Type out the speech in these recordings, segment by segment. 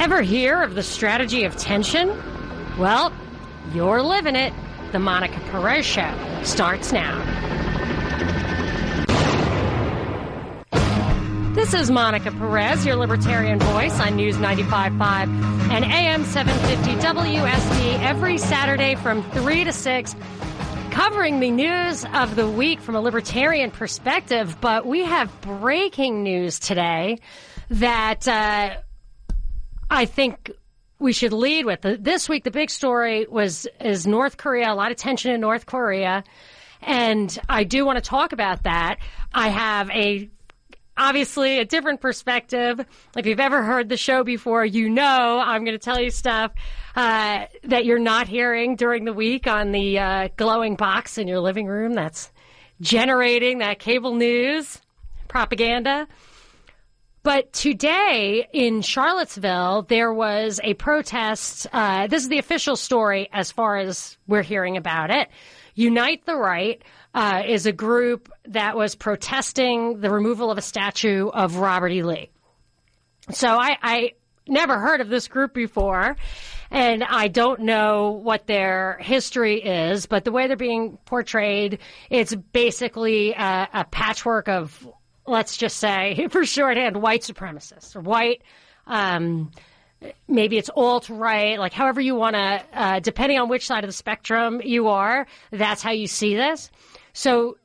Ever hear of the strategy of tension? Well, you're living it. The Monica Perez Show starts now. This is Monica Perez, your libertarian voice on News 95.5 and AM 750 WSB every Saturday from 3 to 6, covering the news of the week from a libertarian perspective. But we have breaking news today that uh, I think we should lead with. This week, the big story was is North Korea. A lot of tension in North Korea, and I do want to talk about that. I have a obviously a different perspective. If you've ever heard the show before, you know I'm going to tell you stuff uh, that you're not hearing during the week on the uh, glowing box in your living room. That's generating that cable news propaganda. But today in Charlottesville, there was a protest. Uh, this is the official story as far as we're hearing about it. Unite the Right uh, is a group that was protesting the removal of a statue of Robert E. Lee. So I, I never heard of this group before, and I don't know what their history is, but the way they're being portrayed, it's basically a, a patchwork of let's just say, for shorthand, white supremacists or white. Um, maybe it's alt right, like however you want to, uh, depending on which side of the spectrum you are, that's how you see this. So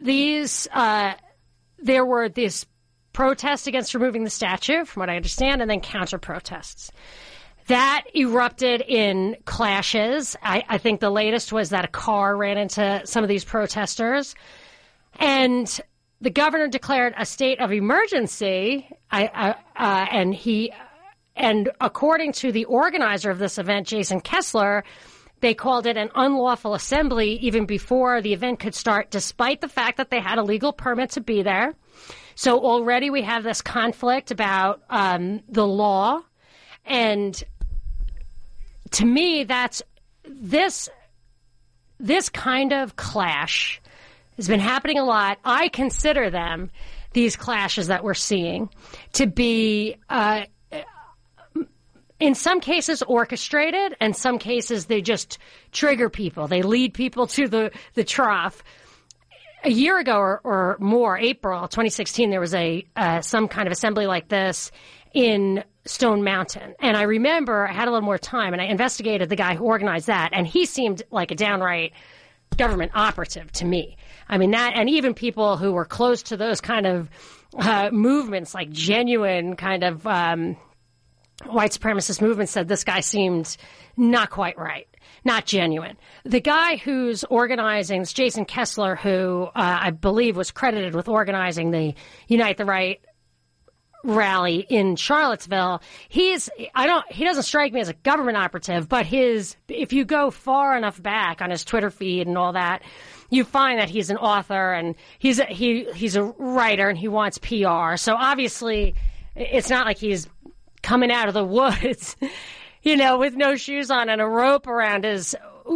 these, uh, there were this protests against removing the statue, from what I understand, and then counter protests. That erupted in clashes. I, I think the latest was that a car ran into some of these protesters. And the governor declared a state of emergency, uh, and he, and according to the organizer of this event, Jason Kessler, they called it an unlawful assembly even before the event could start, despite the fact that they had a legal permit to be there. So already we have this conflict about um, the law, and to me, that's this this kind of clash has been happening a lot. I consider them, these clashes that we're seeing, to be, uh, in some cases orchestrated, and some cases they just trigger people. They lead people to the, the trough. A year ago or, or more, April 2016, there was a uh, some kind of assembly like this in Stone Mountain. And I remember I had a little more time and I investigated the guy who organized that, and he seemed like a downright government operative to me. I mean, that, and even people who were close to those kind of uh, movements, like genuine kind of um, white supremacist movements, said this guy seemed not quite right, not genuine. The guy who's organizing, is Jason Kessler, who uh, I believe was credited with organizing the Unite the Right rally in Charlottesville. He's I don't he doesn't strike me as a government operative, but his if you go far enough back on his Twitter feed and all that, you find that he's an author and he's a, he he's a writer and he wants PR. So obviously, it's not like he's coming out of the woods, you know, with no shoes on and a rope around his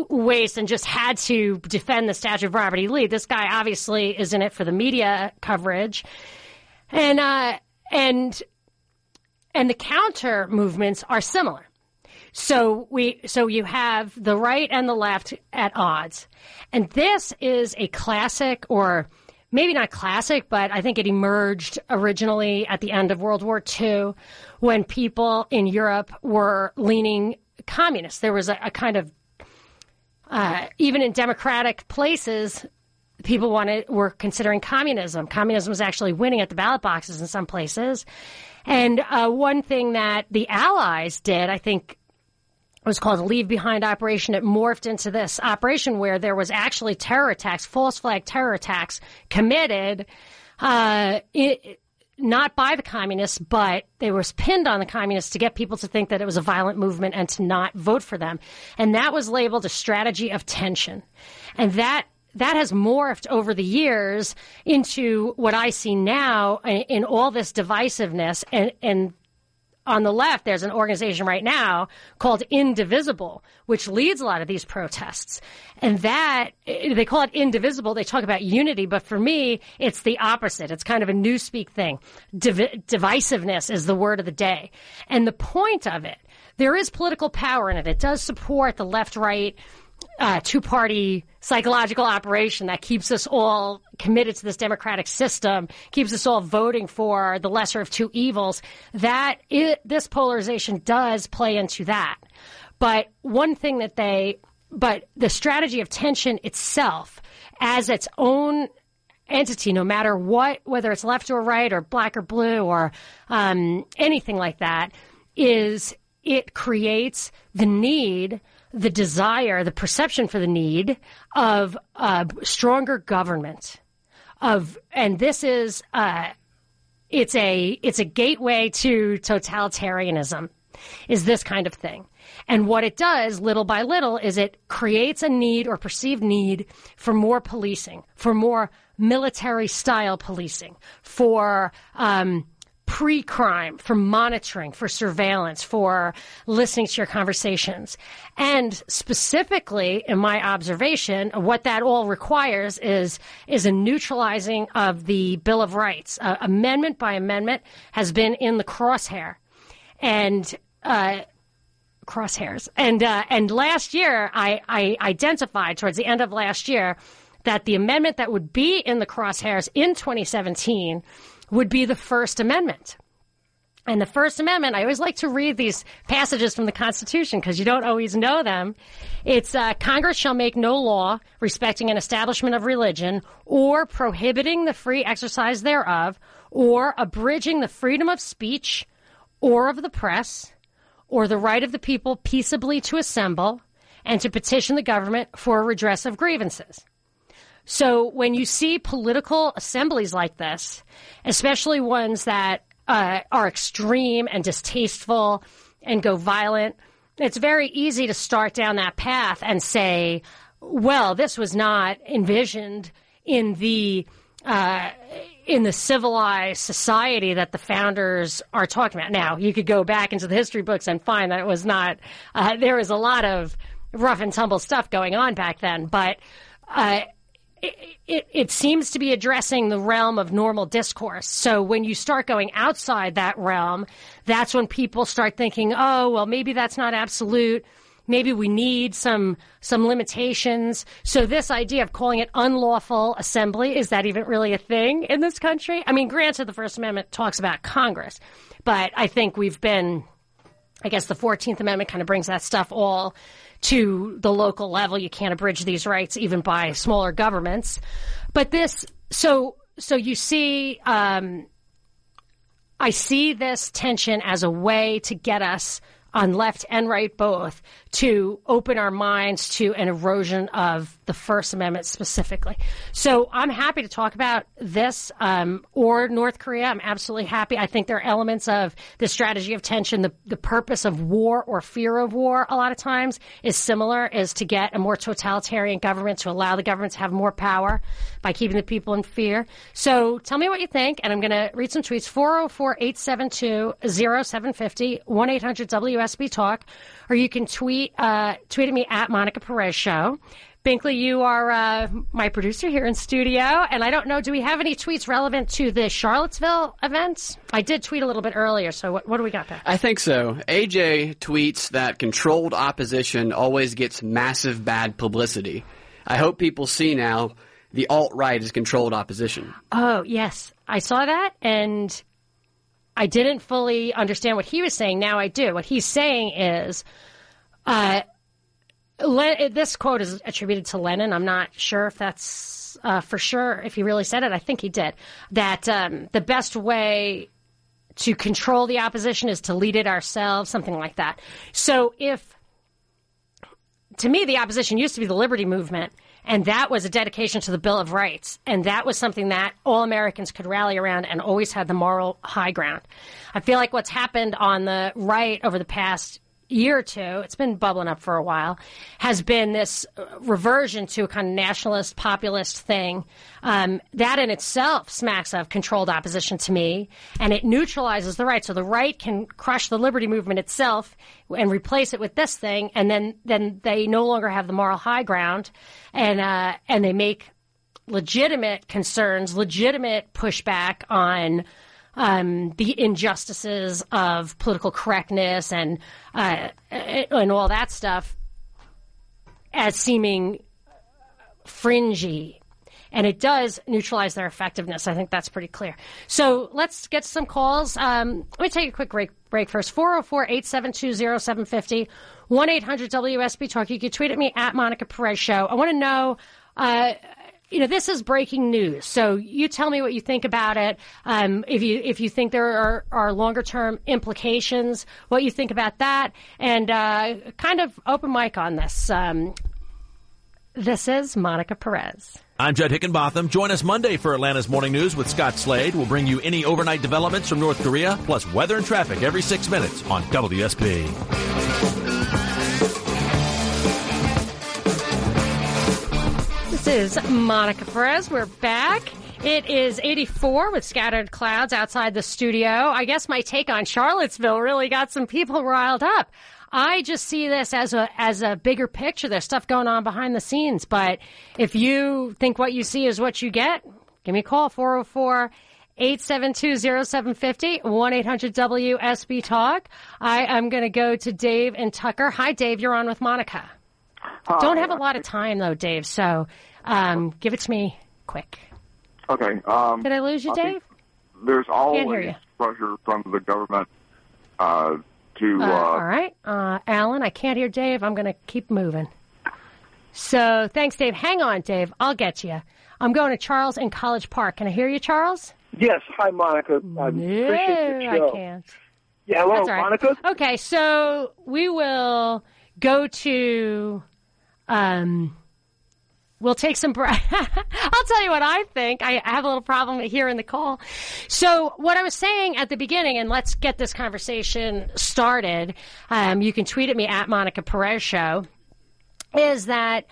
waist and just had to defend the statue of Robert E. Lee. This guy obviously is in it for the media coverage, and uh, and and the counter movements are similar. So we so you have the right and the left at odds. And this is a classic or maybe not classic, but I think it emerged originally at the end of World War II when people in Europe were leaning communist. There was a, a kind of uh, even in democratic places, people wanted were considering communism. Communism was actually winning at the ballot boxes in some places. And uh, one thing that the Allies did, I think, was called leave behind operation. It morphed into this operation where there was actually terror attacks, false flag terror attacks committed, uh, it, not by the communists, but they were pinned on the communists to get people to think that it was a violent movement and to not vote for them. And that was labeled a strategy of tension. And that that has morphed over the years into what I see now in, in all this divisiveness and, and on the left, there's an organization right now called Indivisible, which leads a lot of these protests. And that, they call it indivisible. They talk about unity, but for me, it's the opposite. It's kind of a newspeak thing. Div- divisiveness is the word of the day. And the point of it, there is political power in it. It does support the left right uh, two party psychological operation that keeps us all committed to this democratic system, keeps us all voting for the lesser of two evils, that it, this polarization does play into that. But one thing that they, but the strategy of tension itself as its own entity, no matter what, whether it's left or right or black or blue or um, anything like that, is it creates the need the desire, the perception for the need of uh, stronger government. Of and this is uh, it's a it's a gateway to totalitarianism. Is this kind of thing. And what it does, little by little, is it creates a need or perceived need for more policing, for more military style policing, for um, pre crime, for monitoring, for surveillance, for listening to your conversations. And specifically, in my observation, what that all requires is, is a neutralizing of the Bill of Rights. Uh, amendment by amendment has been in the crosshair. And, uh, crosshairs. And, uh, and last year, I, I identified towards the end of last year that the amendment that would be in the crosshairs in 2017 would be the First Amendment. And the First Amendment, I always like to read these passages from the Constitution because you don't always know them. It's uh, Congress shall make no law respecting an establishment of religion or prohibiting the free exercise thereof or abridging the freedom of speech or of the press or the right of the people peaceably to assemble and to petition the government for a redress of grievances. So when you see political assemblies like this, especially ones that uh, are extreme and distasteful and go violent, it's very easy to start down that path and say, well, this was not envisioned in the uh, in the civilized society that the founders are talking about. Now, you could go back into the history books and find that it was not. Uh, there was a lot of rough and tumble stuff going on back then, but uh, it, it, seems to be addressing the realm of normal discourse. So when you start going outside that realm, that's when people start thinking, oh, well, maybe that's not absolute. Maybe we need some some limitations. So this idea of calling it unlawful assembly is that even really a thing in this country? I mean, granted, the First Amendment talks about Congress, but I think we've been, I guess, the Fourteenth Amendment kind of brings that stuff all to the local level. You can't abridge these rights even by smaller governments. But this, so, so you see, um, I see this tension as a way to get us on left and right both to open our minds to an erosion of the First Amendment specifically. So I'm happy to talk about this um, or North Korea. I'm absolutely happy. I think there are elements of the strategy of tension, the, the purpose of war or fear of war a lot of times is similar, is to get a more totalitarian government, to allow the government to have more power by keeping the people in fear. So tell me what you think, and I'm going to read some tweets. 404 872 0750 1 800 WSB Talk, or you can tweet, uh, tweet at me at Monica Perez Show. Binkley, you are uh, my producer here in studio, and I don't know, do we have any tweets relevant to the Charlottesville events? I did tweet a little bit earlier, so what, what do we got there? I think so. AJ tweets that controlled opposition always gets massive bad publicity. I hope people see now the alt right is controlled opposition. Oh, yes. I saw that, and I didn't fully understand what he was saying. Now I do. What he's saying is, uh, this quote is attributed to Lenin. I'm not sure if that's uh, for sure, if he really said it. I think he did. That um, the best way to control the opposition is to lead it ourselves, something like that. So if, to me, the opposition used to be the liberty movement, and that was a dedication to the Bill of Rights. And that was something that all Americans could rally around and always had the moral high ground. I feel like what's happened on the right over the past year or two, it's been bubbling up for a while, has been this uh, reversion to a kind of nationalist, populist thing. Um, that in itself smacks of controlled opposition to me, and it neutralizes the right. So the right can crush the liberty movement itself and replace it with this thing, and then then they no longer have the moral high ground, and uh, and they make legitimate concerns, legitimate pushback on um, the injustices of political correctness and uh, and all that stuff as seeming fringy. And it does neutralize their effectiveness. I think that's pretty clear. So let's get some calls. Um, let me take a quick break, break first. 404 872 0750 1 800 WSB Talk. You can tweet at me at Monica Perez Show. I want to know. Uh, you know, this is breaking news. So you tell me what you think about it. Um, if you if you think there are, are longer term implications, what you think about that, and uh, kind of open mic on this. Um, this is Monica Perez. I'm Judd Hickenbotham. Join us Monday for Atlanta's Morning News with Scott Slade. We'll bring you any overnight developments from North Korea, plus weather and traffic every six minutes on WSB. This is Monica Perez. We're back. It is 84 with scattered clouds outside the studio. I guess my take on Charlottesville really got some people riled up. I just see this as a as a bigger picture. There's stuff going on behind the scenes, but if you think what you see is what you get, give me a call 404 872-0750, 1-800-WSB Talk. I am going to go to Dave and Tucker. Hi, Dave. You're on with Monica. Hi. Don't have a lot of time, though, Dave, so um, give it to me quick. Okay. Um, Did I lose you, Dave? There's always pressure from the government uh, to. Uh, uh, all right, uh, Alan. I can't hear Dave. I'm going to keep moving. So thanks, Dave. Hang on, Dave. I'll get you. I'm going to Charles in College Park. Can I hear you, Charles? Yes. Hi, Monica. I no, I can't. Yeah, hello, right. Monica. Okay, so we will go to um, We'll take some breath. I'll tell you what I think. I have a little problem here in the call. So, what I was saying at the beginning, and let's get this conversation started. Um, you can tweet at me at Monica Perez Show. Is that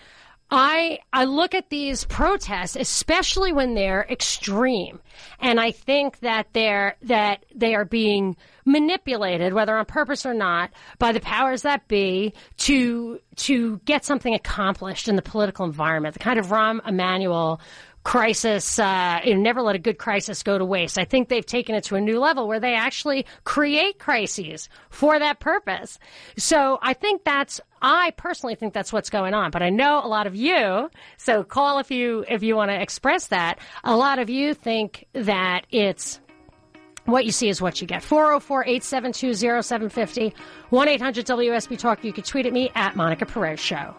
I I look at these protests, especially when they're extreme, and I think that they're that they are being manipulated, whether on purpose or not, by the powers that be to to get something accomplished in the political environment. The kind of Rahm Emanuel crisis, uh, you know, never let a good crisis go to waste. I think they've taken it to a new level where they actually create crises for that purpose. So I think that's, I personally think that's what's going on, but I know a lot of you, so call if you, if you want to express that. A lot of you think that it's, what you see is what you get. 404 872 0750 1 800 WSB Talk. You can tweet at me at Monica Perez Show.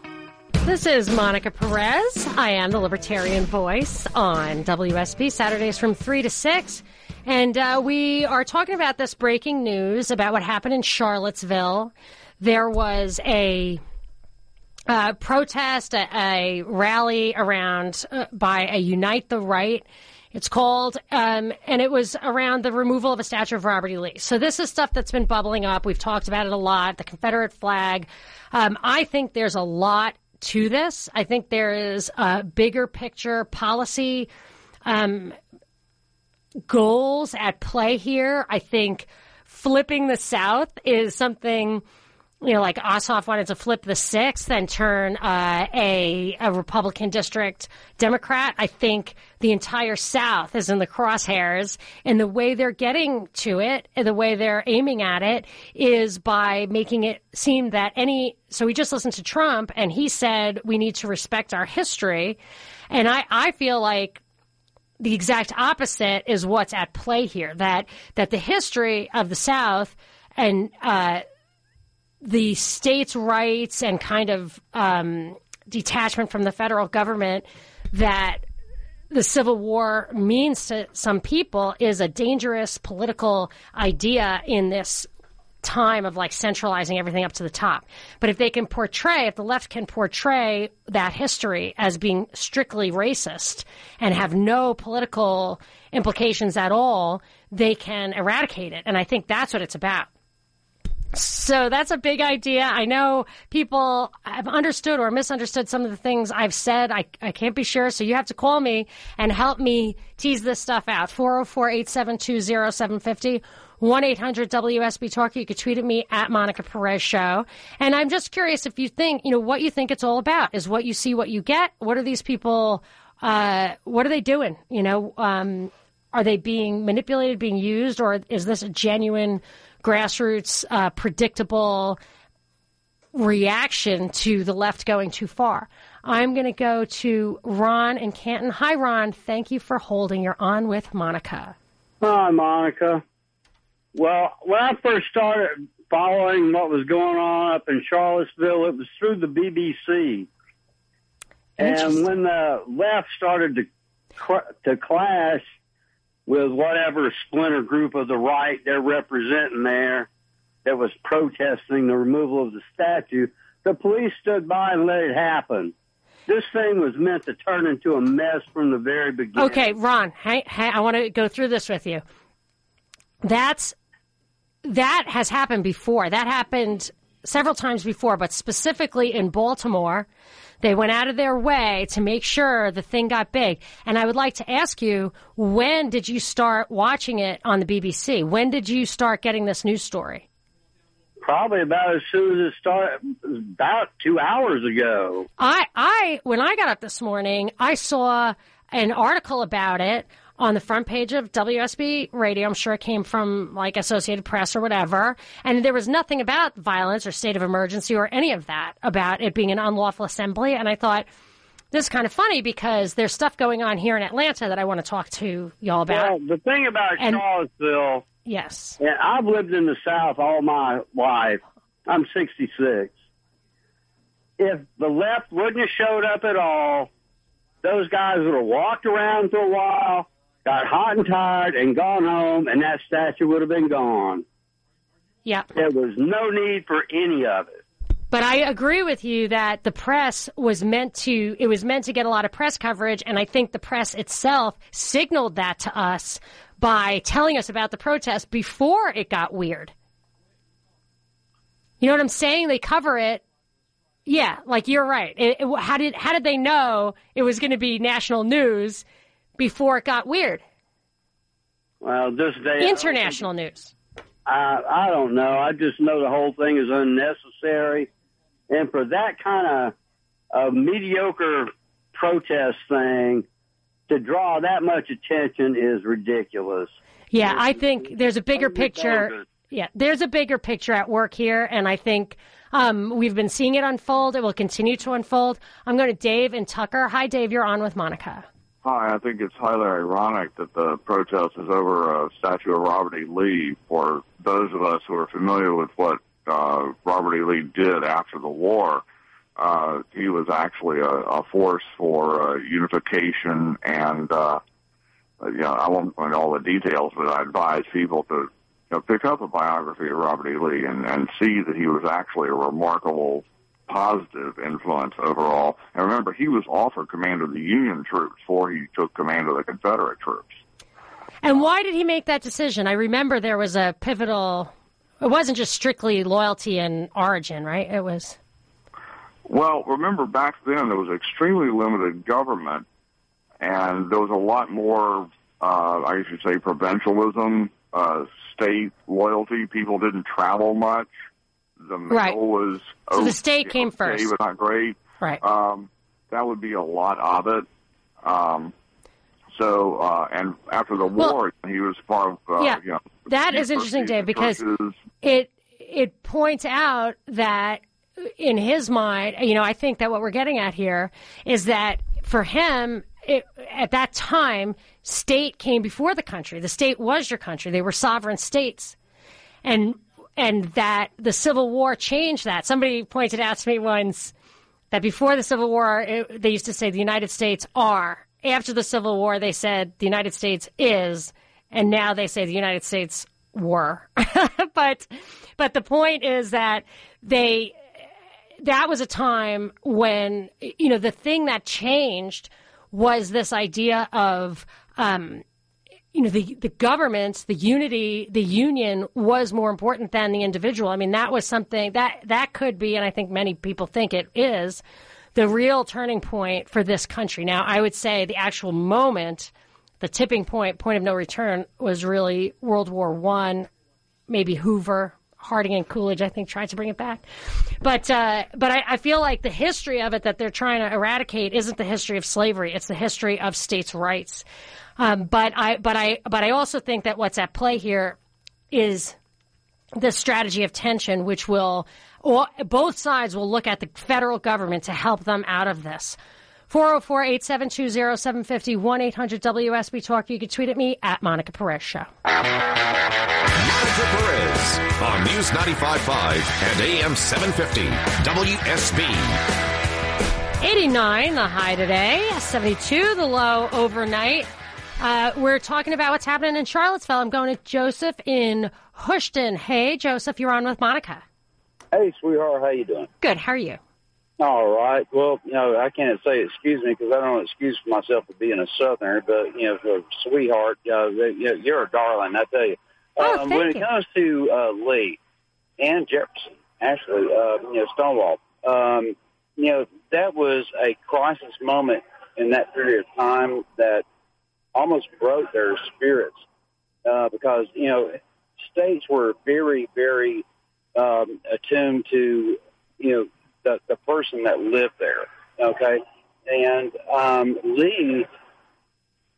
This is Monica Perez. I am the Libertarian Voice on WSB Saturdays from 3 to 6. And uh, we are talking about this breaking news about what happened in Charlottesville. There was a uh, protest, a, a, rally around uh, by a Unite the Right. It's called, um, and it was around the removal of a statue of Robert E. Lee. So this is stuff that's been bubbling up. We've talked about it a lot. The Confederate flag. Um, I think there's a lot to this. I think there is a bigger picture policy um, goals at play here. I think flipping the South is something you know, like Ossoff wanted to flip the sixth and turn uh, a a Republican district Democrat. I think the entire South is in the crosshairs, and the way they're getting to it, the way they're aiming at it, is by making it seem that any. So we just listened to Trump, and he said we need to respect our history, and I I feel like the exact opposite is what's at play here. That that the history of the South and uh, the states' rights and kind of um, detachment from the federal government that the Civil War means to some people is a dangerous political idea in this time of like centralizing everything up to the top. But if they can portray, if the left can portray that history as being strictly racist and have no political implications at all, they can eradicate it. And I think that's what it's about. So that's a big idea. I know people have understood or misunderstood some of the things I've said. I, I can't be sure. So you have to call me and help me tease this stuff out. 404 872 0750. 1 800 WSB Talk. You could tweet at me at Monica Perez Show. And I'm just curious if you think, you know, what you think it's all about. Is what you see what you get? What are these people, uh, what are they doing? You know, um, are they being manipulated, being used, or is this a genuine grassroots, uh, predictable reaction to the left going too far? I'm going to go to Ron in Canton. Hi, Ron. Thank you for holding. You're on with Monica. Hi, Monica. Well, when I first started following what was going on up in Charlottesville, it was through the BBC. And when the left started to to clash with whatever splinter group of the right they're representing there that was protesting the removal of the statue, the police stood by and let it happen. This thing was meant to turn into a mess from the very beginning. Okay, Ron, hey, I want to go through this with you. That's that has happened before. That happened several times before, but specifically in Baltimore, they went out of their way to make sure the thing got big. And I would like to ask you, when did you start watching it on the BBC? When did you start getting this news story? Probably about as soon as it started, about two hours ago. I, I, when I got up this morning, I saw an article about it on the front page of WSB radio. I'm sure it came from like Associated Press or whatever. And there was nothing about violence or state of emergency or any of that about it being an unlawful assembly. And I thought, this is kind of funny because there's stuff going on here in Atlanta that I want to talk to y'all about. Well, the thing about and, Charlottesville. Yes. And I've lived in the South all my life. I'm 66. If the left wouldn't have showed up at all, those guys would have walked around for a while, got hot and tired, and gone home, and that statue would have been gone. Yeah. There was no need for any of it. But I agree with you that the press was meant to, it was meant to get a lot of press coverage. And I think the press itself signaled that to us by telling us about the protest before it got weird. You know what I'm saying? They cover it. Yeah, like you're right. It, it, how did how did they know it was going to be national news before it got weird? Well, this day international news. I I don't know. I just know the whole thing is unnecessary, and for that kind of a mediocre protest thing to draw that much attention is ridiculous. Yeah, I think there's a bigger picture. Yeah, there's a bigger picture at work here, and I think um, we've been seeing it unfold. It will continue to unfold. I'm going to Dave and Tucker. Hi, Dave. You're on with Monica. Hi, I think it's highly ironic that the protest is over a statue of Robert E. Lee. For those of us who are familiar with what uh, Robert E. Lee did after the war, uh, he was actually a, a force for uh, unification and, uh, you know, I won't go into all the details, but I advise people to you know, pick up a biography of Robert E. Lee and, and see that he was actually a remarkable positive influence overall. And remember, he was offered command of the Union troops before he took command of the Confederate troops. And why did he make that decision? I remember there was a pivotal. It wasn't just strictly loyalty and origin, right? It was. Well, remember back then there was extremely limited government, and there was a lot more, uh, I should say, provincialism, uh, state loyalty. People didn't travel much the right. was so the state came first, but not great. Right. Um, that would be a lot of it. Um, so, uh, and after the well, war, he was part of. Uh, yeah, you know, that is interesting, Dave, because it it points out that in his mind, you know, I think that what we're getting at here is that for him, it, at that time, state came before the country. The state was your country. They were sovereign states. And and that the Civil War changed that. Somebody pointed out to me once that before the Civil War, it, they used to say the United States are. After the Civil War, they said the United States is, and now they say the United States were. but but the point is that they that was a time when you know the thing that changed was this idea of um, you know, the, the government, the unity, the union was more important than the individual. I mean, that was something that, that could be, and I think many people think it is, the real turning point for this country. Now, I would say the actual moment, the tipping point, point of no return, was really World War One, maybe Hoover, Harding and Coolidge, I think, tried to bring it back. But uh, but I, I, feel like the history of it that they're trying to eradicate isn't the history of slavery; it's the history of states' rights. Um, but I but I but I also think that what's at play here is the strategy of tension, which will or both sides will look at the federal government to help them out of this. 404 872 0750 1 800 WSB Talk. You can tweet at me at Monica Perez Show. Monica Perez on News 95.5 and AM 750 WSB. 89 the high today, 72 the low overnight. Uh, we're talking about what's happening in Charlottesville. I'm going to Joseph in Houston. Hey, Joseph, you're on with Monica. Hey, sweetheart, how you doing? Good. How are you? All right. Well, you know, I can't say excuse me because I don't excuse myself for being a Southerner, but you know, for sweetheart, uh, you're a darling. I tell you. Oh, um, when it you. comes to uh, Lee and Jefferson, actually, uh, you know, Stonewall, um, you know, that was a crisis moment in that period of time that almost broke their spirits uh, because you know states were very, very um, attuned to you know the the person that lived there. Okay, and um, Lee,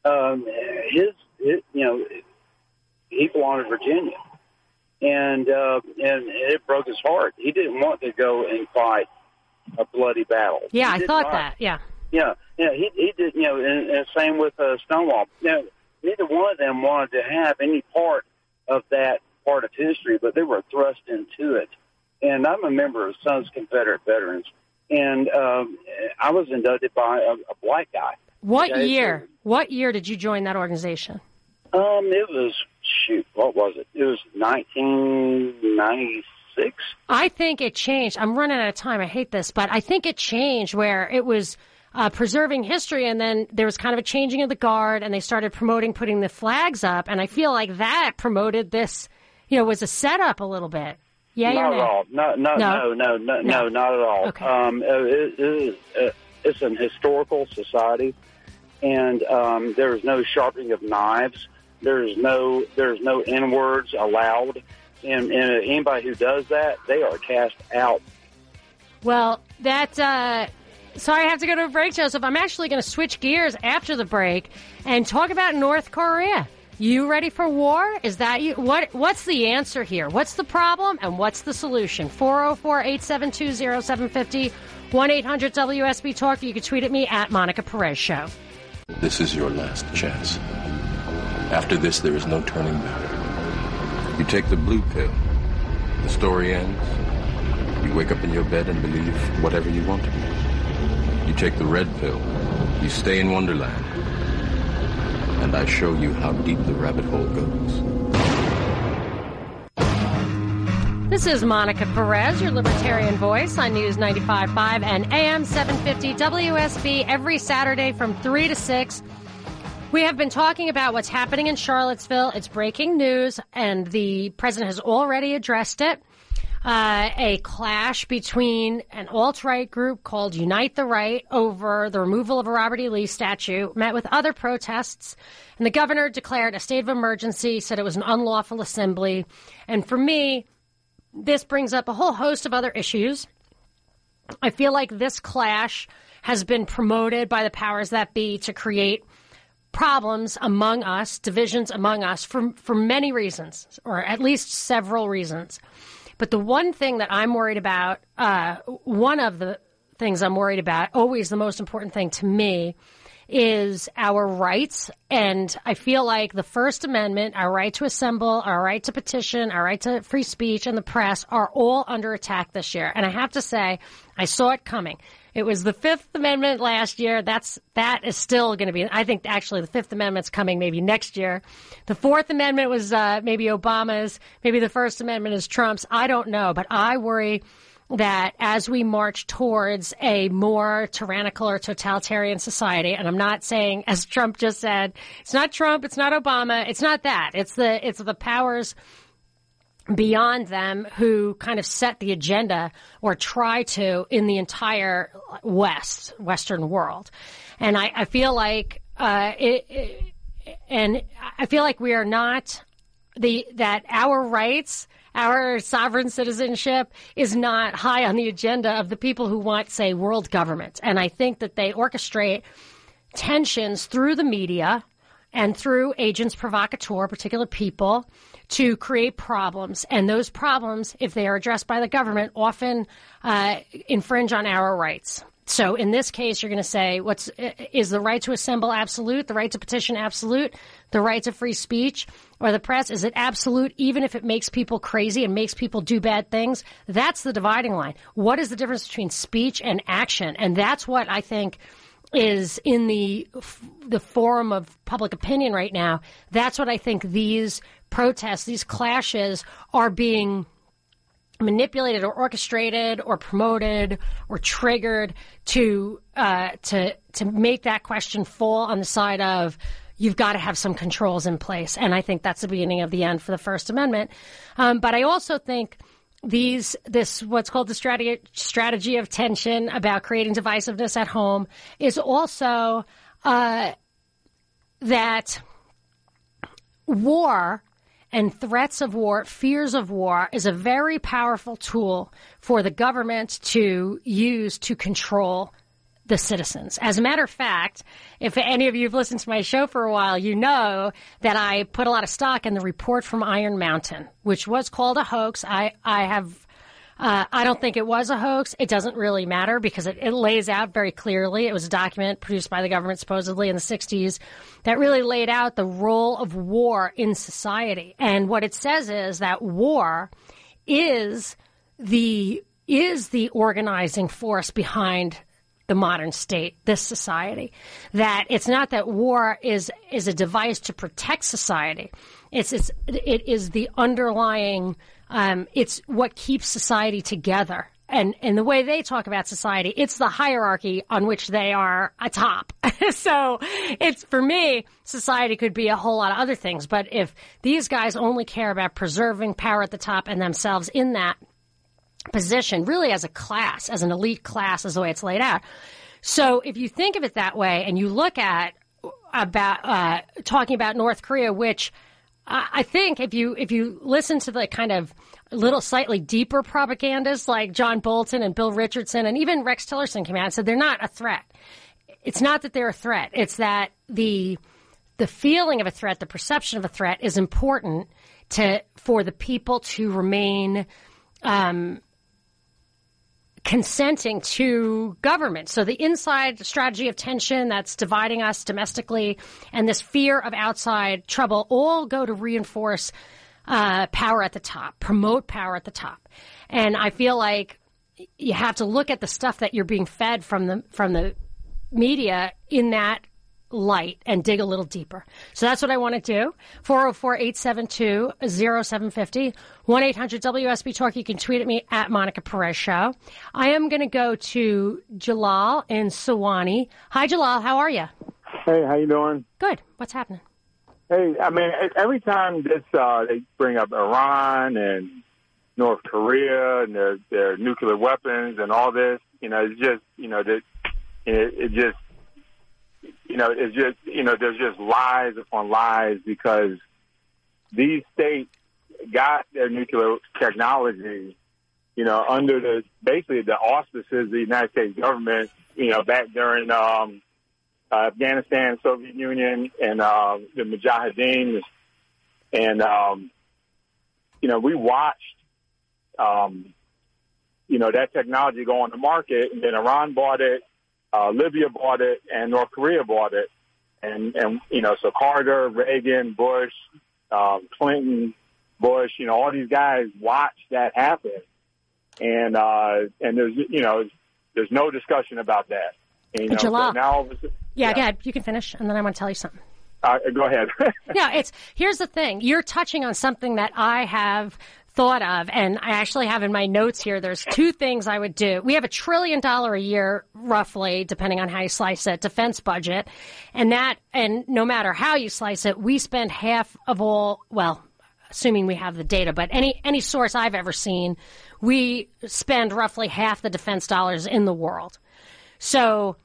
um, his, his you know he belonged to Virginia, and uh, and it broke his heart. He didn't want to go and fight a bloody battle. Yeah, I thought not. that. Yeah. Yeah, yeah, he he did. You know, and, and same with uh, Stonewall. Now, neither one of them wanted to have any part of that part of history, but they were thrust into it. And I'm a member of Sons Confederate Veterans, and um, I was inducted by a, a black guy. What Okay, year? What year did you join that organization? Um, it was shoot, what was it? It was 1996. I think it changed. I'm running out of time. I hate this, but I think it changed where it was uh, preserving history, and then there was kind of a changing of the guard, and they started promoting putting the flags up, and I feel like that promoted this. You know, was a setup a little bit. Yeah, not at all. No, no, No? no, no, no, No. no, not at all. Okay. Um, it, it is, uh, it's an historical society, and um, there is no sharpening of knives. There's no there's no n words allowed, and, and anybody who does that, they are cast out. Well, that. Uh, sorry, I have to go to a break, Joseph. I'm actually going to switch gears after the break and talk about North Korea. You ready for war? Is that you? What What's the answer here? What's the problem and what's the solution? 404-872-0750, 1-800-WSB Talk. You can tweet at me at Monica Perez Show. This is your last chance. After this, there is no turning back. You take the blue pill. The story ends. You wake up in your bed and believe whatever you want to believe. You take the red pill. You stay in Wonderland. And I show you how deep the rabbit hole goes. This is Monica Perez, your libertarian voice on News 95.5 and AM 750 WSB every Saturday from 3 to 6. We have been talking about what's happening in Charlottesville. It's breaking news, and the president has already addressed it. Uh, a clash between an alt right group called Unite the Right over the removal of a Robert E. Lee statue met with other protests, and the governor declared a state of emergency, said it was an unlawful assembly. And for me, this brings up a whole host of other issues. I feel like this clash has been promoted by the powers that be to create problems among us, divisions among us for for many reasons, or at least several reasons. But the one thing that I'm worried about, uh, one of the things I'm worried about, always the most important thing to me, is our rights. And I feel like the First Amendment, our right to assemble, our right to petition, our right to free speech and the press are all under attack this year. And I have to say, I saw it coming. It was the Fifth Amendment last year. That's that is still going to be. I think actually the Fifth Amendment's coming maybe next year. The Fourth Amendment was uh, maybe Obama's. Maybe the First Amendment is Trump's. I don't know, but I worry that as we march towards a more tyrannical or totalitarian society, and I'm not saying, as Trump just said, it's not Trump, it's not Obama, it's not that. It's the it's the powers beyond them who kind of set the agenda or try to in the entire West, Western world. And I, I feel like, uh, it, it, and I feel like we are not the, that our rights, our sovereign citizenship is not high on the agenda of the people who want, say, world government. And I think that they orchestrate tensions through the media and through agents provocateur, particular people, to create problems. And those problems, if they are addressed by the government, often uh, infringe on our rights. So in this case, you're going to say, what's is the right to assemble absolute, the right to petition absolute, the right to free speech or the press? Is it absolute even if it makes people crazy and makes people do bad things? That's the dividing line. What is the difference between speech and action? And that's what I think is in the the forum of public opinion right now. That's what I think these protests, these clashes are being manipulated or orchestrated or promoted or triggered to uh, to to make that question fall on the side of you've got to have some controls in place, and I think that's the beginning of the end for the First Amendment. Um, but I also think these this what's called the strategy strategy of tension about creating divisiveness at home is also uh, that war and threats of war, fears of war is a very powerful tool for the government to use to control the citizens. As a matter of fact, if any of you have listened to my show for a while, you know that I put a lot of stock in the report from Iron Mountain, which was called a hoax. I, I have uh, I don't think it was a hoax. It doesn't really matter because it, it, lays out very clearly. It was a document produced by the government supposedly in the 60s that really laid out the role of war in society. And what it says is that war is the is the organizing force behind the modern state, this society. That it's not that war is is a device to protect society. It's it's it is the underlying um, it's what keeps society together. And, and the way they talk about society, it's the hierarchy on which they are atop. so it's, for me, society could be a whole lot of other things. But if these guys only care about preserving power at the top and themselves in that position, really as a class, as an elite class, is the way it's laid out. So if you think of it that way and you look at about uh, talking about North Korea, which I think if you if you listen to the kind of little slightly deeper propagandists like John Bolton and Bill Richardson and even Rex Tillerson came out and said they're not a threat. It's not that they're a threat. It's that the the feeling of a threat, the perception of a threat, is important to for the people to remain um, consenting to government. So the inside strategy of tension that's dividing us domestically and this fear of outside trouble all go to reinforce uh, power at the top, promote power at the top. And I feel like you have to look at the stuff that you're being fed from the from the media in that light and dig a little deeper. So that's what I want to do. 404-872-0750, 1-800-WSB Talk. You can tweet at me at Monica Perez Show. I am going to go to Jalal in Suwanee. Hi, Jalal. How are you? Hey, how you doing? Good. What's happening? Hey, I mean, every time this uh, they bring up Iran and North Korea and their their nuclear weapons and all this, you know, it's just you know that it, it just you know, it's just, you know, there's just lies upon lies because these states got their nuclear technology, you know, under the basically the auspices of the United States government, you know, back during um, uh, Afghanistan, Soviet Union, and uh, the Mujahideen, and um, you know, we watched, um, you know, that technology go on the market, and then Iran bought it, uh, Libya bought it and North Korea bought it. And, and, you know, so Carter, Reagan, Bush, um, Clinton, Bush, you know, all these guys watched that happen. And, uh, and there's, you know, there's no discussion about that. And, you know, Jalal. So now, yeah, yeah, go ahead. You can finish, and then I want to tell you something. Uh, go ahead. yeah, it's here's the thing. You're touching on something that I have thought of, and I actually have in my notes here, there's two things I would do. We have a trillion dollar a year, roughly, depending on how you slice it, defense budget. And that, and no matter how you slice it, we spend half of all, well, assuming we have the data, but any, any source I've ever seen, we spend roughly half the defense dollars in the world. So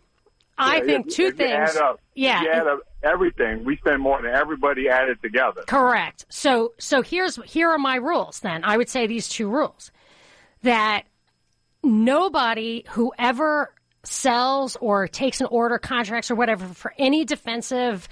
I Yeah, think two you things. Up, yeah. you add up everything. We spend more than everybody added together. Correct. So so here's here are my rules then. I would say these two rules. That nobody who ever sells or takes an order contracts or whatever for any defensive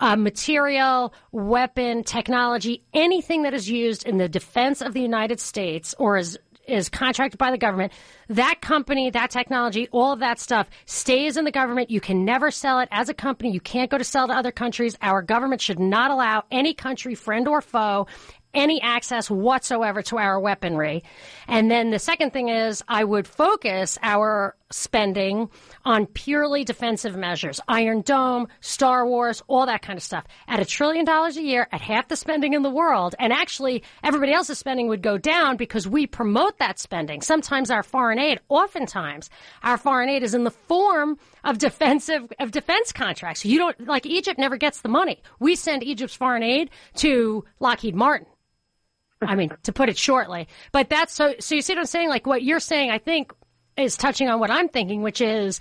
uh, material, weapon, technology, anything that is used in the defense of the United States or is is contracted by the government, that company, that technology, all of that stuff stays in the government. You can never sell it as a company. You can't go to sell to other countries. Our government should not allow any country, friend or foe, any access whatsoever to our weaponry. And then the second thing is I would focus our spending on purely defensive measures. Iron Dome, Star Wars, all that kind of stuff. At a trillion dollars a year, at half the spending in the world, and actually everybody else's spending would go down because we promote that spending. Sometimes our foreign aid, oftentimes our foreign aid is in the form of defensive of defense contracts. You don't like Egypt never gets the money. We send Egypt's foreign aid to Lockheed Martin. I mean, to put it shortly. But that's so, so you see what I'm saying? Like what you're saying, I think is touching on what I'm thinking, which is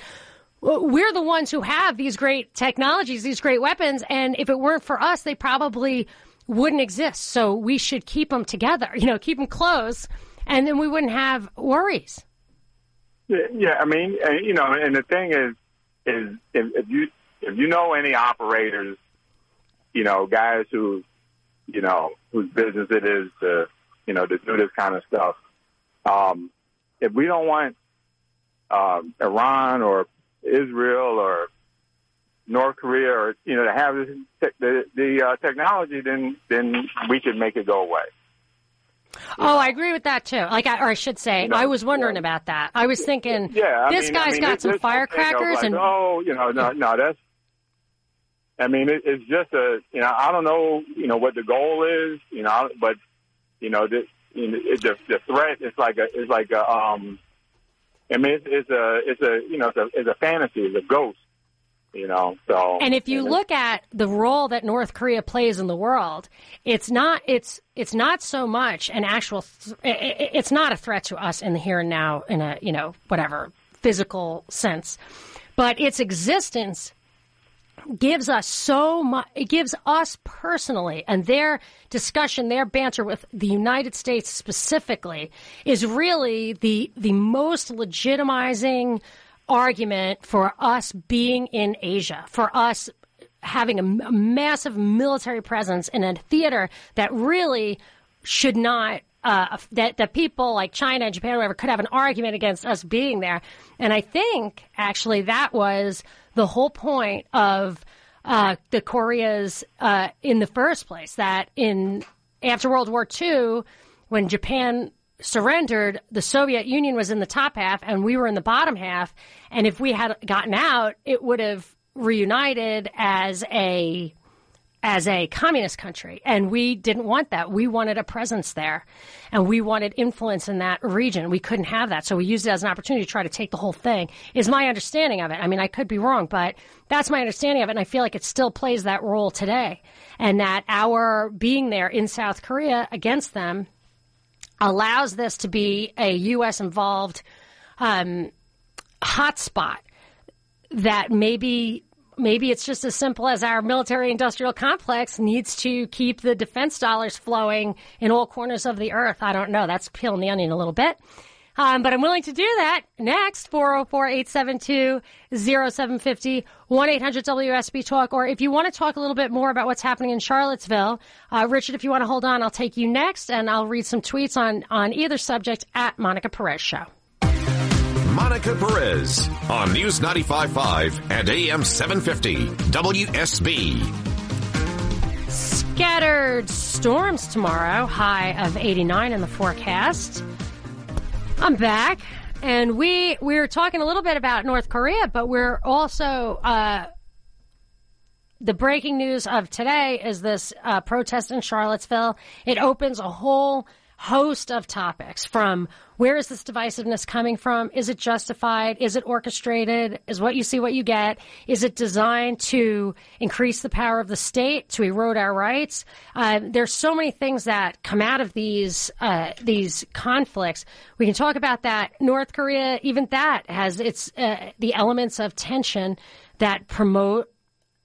we're the ones who have these great technologies, these great weapons. And if it weren't for us, they probably wouldn't exist. So we should keep them together, you know, keep them close and then we wouldn't have worries. Yeah, I mean, uh, you know, and the thing is, is if, if you if you know any operators, you know, guys who, you know, whose business it is to, you know, to do this kind of stuff. Um, if we don't want um, Iran or Israel or North Korea or you know to have this te- the the uh, technology, then then we should make it go away. Oh, I agree with that too. Like, I, or I should say, I was wondering about that. I was thinking, Yeah, I this mean, guy's I mean, got it- some this whole thing of firecrackers, like, and oh, you know, no, no, that's. I mean, it, it's just a, you know, I don't know, you know, what the goal is, you know, but you know, the you know, it, the the threat is like a is like a um. I mean, it's, it's a it's a you know it's a it's a fantasy, it's a ghost, you know. So And if you look at the role that North Korea plays in the world, it's not it's it's not so much an actual th- it's not a threat to us in the here and now in a you know whatever physical sense, but its existence gives us so much it gives us personally and their discussion their banter with the United States specifically is really the the most legitimizing argument for us being in Asia for us having a, a massive military presence in a theater that really should not uh, that that people like China and Japan or whatever could have an argument against us being there. And I think actually that was the whole point of uh, the Koreas uh, in the first place. That in after World War II, when Japan surrendered, the Soviet Union was in the top half and we were in the bottom half. And if we had gotten out, it would have reunited as a as a communist country. And we didn't want that. We wanted a presence there and we wanted influence in that region. We couldn't have that. So we used it as an opportunity to try to take the whole thing, is my understanding of it. I mean, I could be wrong, but that's my understanding of it. And I feel like it still plays that role today. And that our being there in South Korea against them allows this to be a U.S. involved um, hotspot that maybe maybe it's just as simple as our military industrial complex needs to keep the defense dollars flowing in all corners of the earth. I don't know. That's peeling the onion a little bit. Um, but I'm willing to do that next. 404 872 0750 1 800 WSB Talk. Or if you want to talk a little bit more about what's happening in Charlottesville, uh, Richard, if you want to hold on, I'll take you next and I'll read some tweets on, on either subject at Monica Perez Show. Monica Perez on News 95.5 and AM 750 WSB. Scattered storms tomorrow, high of 89 in the forecast. I'm back, and we we were talking a little bit about North Korea, but we're also uh, the breaking news of today is this uh, protest in Charlottesville. It opens a whole host of topics from where is this divisiveness coming from? Is it justified? Is it orchestrated? Is what you see what you get? Is it designed to increase the power of the state to erode our rights? Uh, there's so many things that come out of these uh, these conflicts. We can talk about that. North Korea, even that has its uh, the elements of tension that promote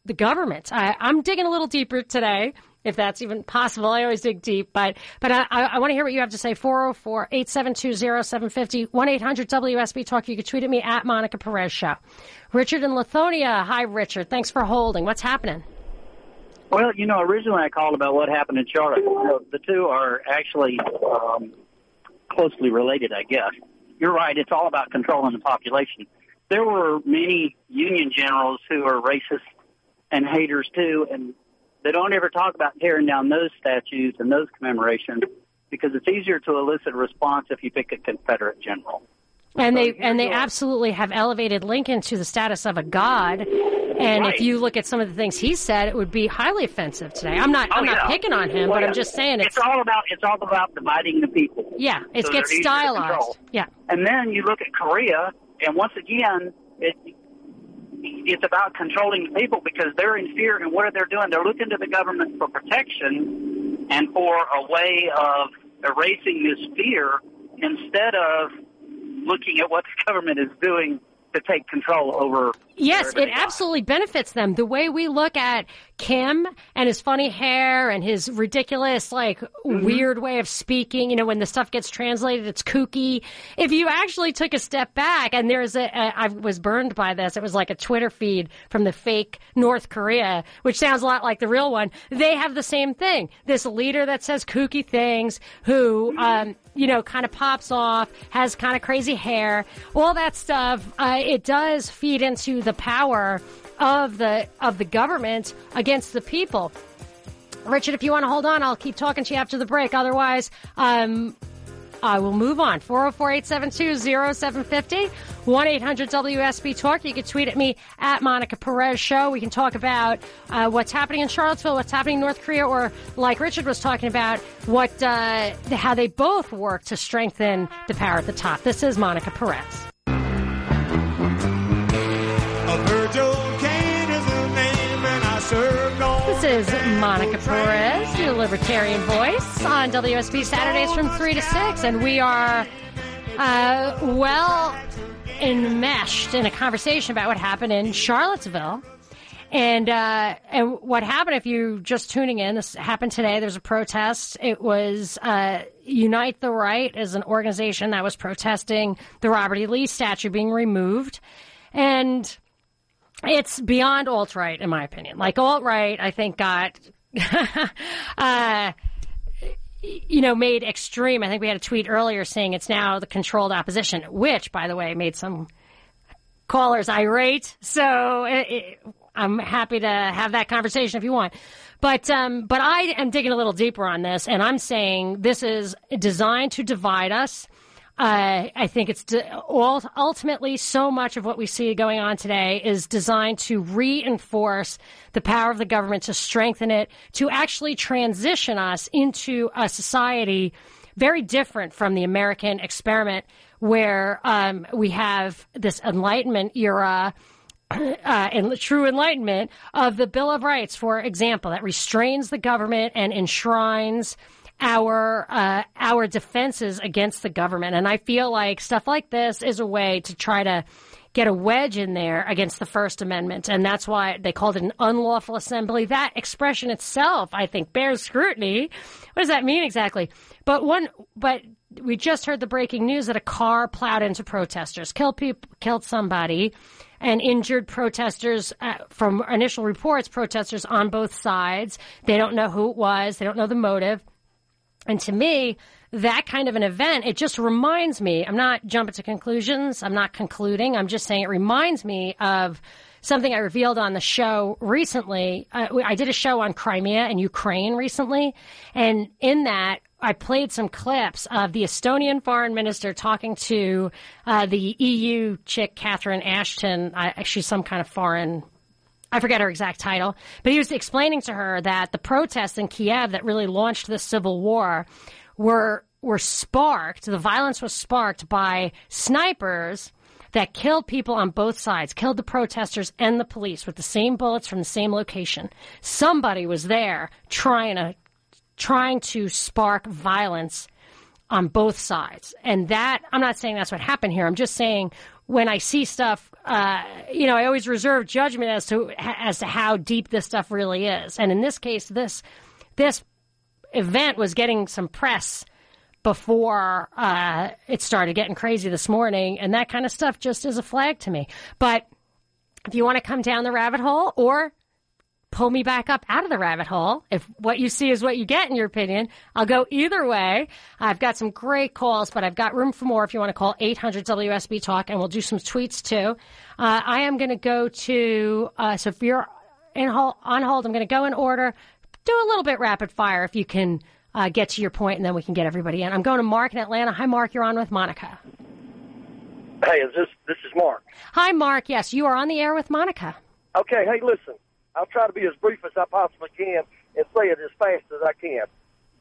the government. I, I'm digging a little deeper today if that's even possible. I always dig deep, but but I, I want to hear what you have to say. 404-872-0750, 1-800-WSB Talk. You can tweet at me at Monica Perez Show. Richard in Lithonia. Hi, Richard. Thanks for holding. What's happening? Well, you know, originally I called about what happened in Charlotte. The two are actually um, closely related, I guess. You're right. It's all about controlling the population. There were many Union generals who are racist and haters too, and they don't ever talk about tearing down those statues and those commemorations because it's easier to elicit a response if you pick a Confederate general. And they and they absolutely have elevated Lincoln to the status of a god. And Right. if you look at some of the things he said, it would be highly offensive today. I'm not oh, I'm Oh, not picking on him, Well, but I'm just saying it's, it's all about it's all about dividing the people. yeah, it so gets they're easier to stylized. Yeah. And then you look at Korea, and once again, it it's about controlling people because they're in fear. And what are they doing? They're looking to the government for protection and for a way of erasing this fear instead of looking at what the government is doing to take control over. Yes, it absolutely benefits them. The way we look at Kim and his funny hair and his ridiculous, like, Mm-hmm. weird way of speaking, you know, when the stuff gets translated, it's kooky. If you actually took a step back, and there's a, a I was burned by this, it was like a Twitter feed from the fake North Korea, which sounds a lot like the real one. They have the same thing. This leader that says kooky things, who, um, you know, kind of pops off, has kind of crazy hair, all that stuff. Uh, it does feed into the power of the of the government against the people. Richard, if you want to hold on, I'll keep talking to you after the break. Otherwise, um, I will move on. 404-872-0750, 1-800-WSB Talk. You can tweet at me at Monica Perez Show. We can talk about uh, what's happening in Charlottesville, what's happening in North Korea, or like Richard was talking about, what uh, how they both work to strengthen the power at the top. This is Monica Perez. This is Monica Perez, your libertarian voice on WSB Saturdays from 3 to 6. And we are, uh, well enmeshed in a conversation about what happened in Charlottesville. And uh, and what happened if you're just tuning in? This happened today. There's a protest. It was uh, Unite the Right as an organization that was protesting the Robert E. Lee statue being removed, and it's beyond alt right in my opinion. Like alt right, I think got. uh, you know, made extreme. I think we had a tweet earlier saying it's now the controlled opposition, which, by the way, made some callers irate. So it, it, I'm happy to have that conversation if you want. But um, but I am digging a little deeper on this, and I'm saying this is designed to divide us. Uh, I think it's de- ultimately so much of what we see going on today is designed to reinforce the power of the government, to strengthen it, to actually transition us into a society very different from the American experiment, where um, we have this Enlightenment era. Uh, and true enlightenment of the Bill of Rights, for example, that restrains the government and enshrines our uh, our defenses against the government. And I feel like stuff like this is a way to try to get a wedge in there against the First Amendment, and that's why they called it an unlawful assembly. That expression itself, I think, bears scrutiny. What does that mean exactly? But one, but we just heard the breaking news that a car plowed into protesters, killed people, killed somebody, and injured protesters. Uh, from initial reports, protesters on both sides. They don't know who it was. They don't know the motive. And to me, that kind of an event, it just reminds me, I'm not jumping to conclusions. I'm not concluding. I'm just saying it reminds me of something I revealed on the show recently. Uh, I did a show on Crimea and Ukraine recently. And in that, I played some clips of the Estonian foreign minister talking to uh, the EU chick, Catherine Ashton. I, she's some kind of foreign I forget her exact title, but he was explaining to her that the protests in Kiev that really launched the civil war were were sparked, the violence was sparked by snipers that killed people on both sides, killed the protesters and the police with the same bullets from the same location. Somebody was there trying to trying to spark violence on both sides. And that I'm not saying that's what happened here. I'm just saying when I see stuff, uh, you know, I always reserve judgment as to as to how deep this stuff really is. And in this case, this this event was getting some press before uh, it started getting crazy this morning, and that kind of stuff just is a flag to me. But if you want to come down the rabbit hole or pull me back up out of the rabbit hole. If what you see is what you get, in your opinion, I'll go either way. I've got some great calls, but I've got room for more if you want to call 800 WSB Talk, and we'll do some tweets too. Uh, I am going to go to, uh, so if you're in hold, on hold, I'm going to go in order. Do a little bit rapid fire if you can uh, get to your point, and then we can get everybody in. I'm going to Mark in Atlanta. Hi, Mark. You're on with Monica. Hey, is this this is Mark? Hi, Mark. Yes, you are on the air with Monica. Okay. Hey, listen. I'll try to be as brief as I possibly can and say it as fast as I can.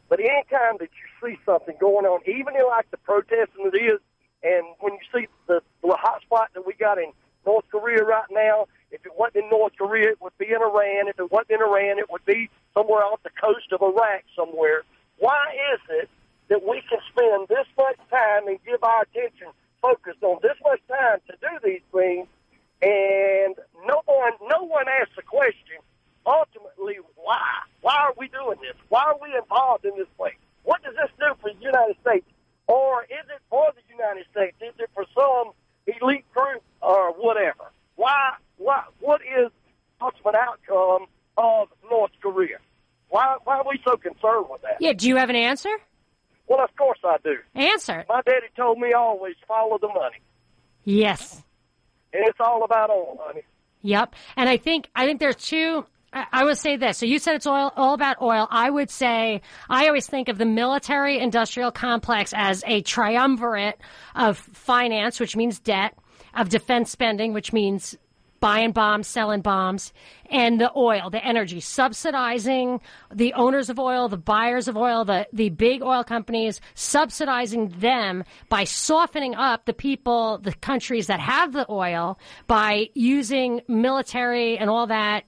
But anytime that you see something going on, even in like the protesting it is, and when you see the, the hot spot that we got in North Korea right now, if it wasn't in North Korea, it would be in Iran. If it wasn't in Iran, it would be somewhere off the coast of Iraq somewhere. Why is it that we can spend this much time and give our attention focused on this much time to do these things, and no one, no one asks the question, ultimately, why? Why are we doing this? Why are we involved in this way? What does this do for the United States? Or is it for the United States? Is it for some elite group or whatever? Why, why, what is the ultimate outcome of North Korea? Why, why are we so concerned with that? Yeah, do you have an answer? Well, of course I do. Answer. My daddy told me always follow the money. Yes. And it's all about oil, honey. Yep. And I think I think there's two I would say this. So you said it's oil, all about oil. I would say I always think of the military industrial complex as a triumvirate of finance, which means debt, of defense spending, which means buying bombs, selling bombs, and the oil, the energy, subsidizing the owners of oil, the buyers of oil, the, the big oil companies, subsidizing them by softening up the people, the countries that have the oil by using military and all that